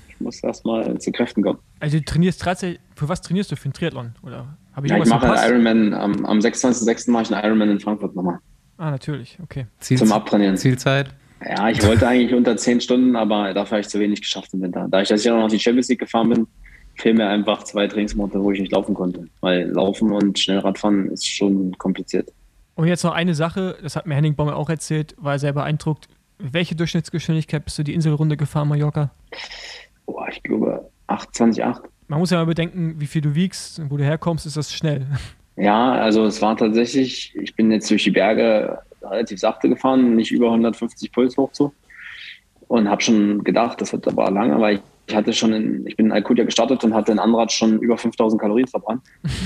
Ich muss erst mal zu Kräften kommen. Also du trainierst tatsächlich, für was trainierst du? Für einen Triathlon? Oder habe ich Ja, ich mache einen? Ironman, am, am 26.06. mache ich einen Ironman in Frankfurt nochmal. Ah, natürlich, okay. Ziel, Zum Abtrainieren. Zielzeit? Ja, ich wollte eigentlich unter 10 Stunden, aber dafür habe ich zu wenig geschafft im Winter. Da ich das Jahr noch die Champions League gefahren bin, fehlen mir einfach zwei Trainingsmonate, wo ich nicht laufen konnte. Weil Laufen und Schnellradfahren ist schon kompliziert. Und jetzt noch eine Sache, das hat mir Henning Baumel auch erzählt, war er sehr beeindruckt. Welche Durchschnittsgeschwindigkeit bist du die Inselrunde gefahren, Mallorca? Boah, ich glaube 28,8. Man muss ja mal bedenken, wie viel du wiegst und wo du herkommst, ist das schnell. Ja, also es war tatsächlich, ich bin jetzt durch die Berge relativ sachte gefahren, nicht über 150 Puls hoch zu. Und habe schon gedacht, das wird aber lange, weil ich hatte schon, in, ich bin in Alcudia gestartet und hatte in Anrad schon über 5000 Kalorien verbrannt.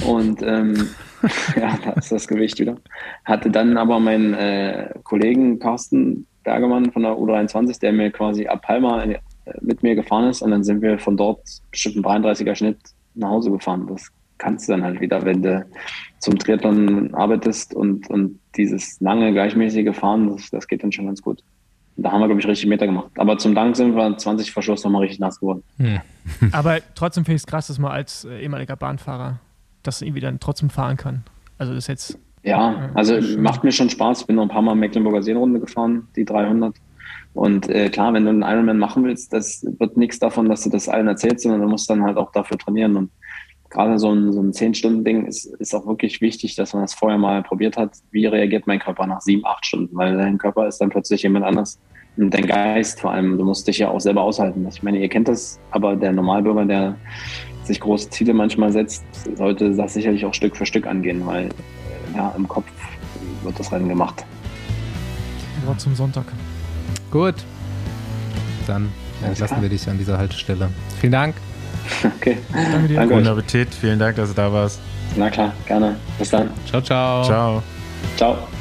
Und ähm, ja, da ist das Gewicht wieder. Hatte dann aber meinen äh, Kollegen Carsten Bergemann von der U23, der mir quasi ab Palma äh, mit mir gefahren ist. Und dann sind wir von dort bestimmt ein 33er Schnitt nach Hause gefahren. Das kannst du dann halt wieder, wenn du zum Triathlon arbeitest und, und dieses lange gleichmäßige Fahren, das, das geht dann schon ganz gut. Da haben wir, glaube ich, richtig Meter gemacht. Aber zum Dank sind wir 20 Verschluss nochmal richtig nass geworden. Hm. Aber trotzdem finde ich es krass, dass man als äh, ehemaliger Bahnfahrer das irgendwie dann trotzdem fahren kann. Also das ist jetzt. Ja, also macht mir schon Spaß. Ich bin noch ein paar Mal Mecklenburger Seenrunde gefahren, die 300. Und äh, klar, wenn du einen Ironman machen willst, das wird nichts davon, dass du das allen erzählst, sondern du musst dann halt auch dafür trainieren. Und gerade so ein, so ein 10-Stunden-Ding ist, ist auch wirklich wichtig, dass man das vorher mal probiert hat. Wie reagiert mein Körper nach sieben, acht Stunden? Weil dein Körper ist dann plötzlich jemand anders. Und dein Geist vor allem, du musst dich ja auch selber aushalten. Ich meine, ihr kennt das, aber der Normalbürger, der sich große Ziele manchmal setzt, sollte das sicherlich auch Stück für Stück angehen, weil äh, ja, im Kopf wird das Rennen gemacht. Wort zum Sonntag. Gut. Dann entlassen klar. wir dich an dieser Haltestelle. Vielen Dank. Okay, Danke dir. Danke Guten euch. Appetit, vielen Dank, dass du da warst. na klar, gerne. Bis dann. Ciao, ciao. Ciao. Ciao.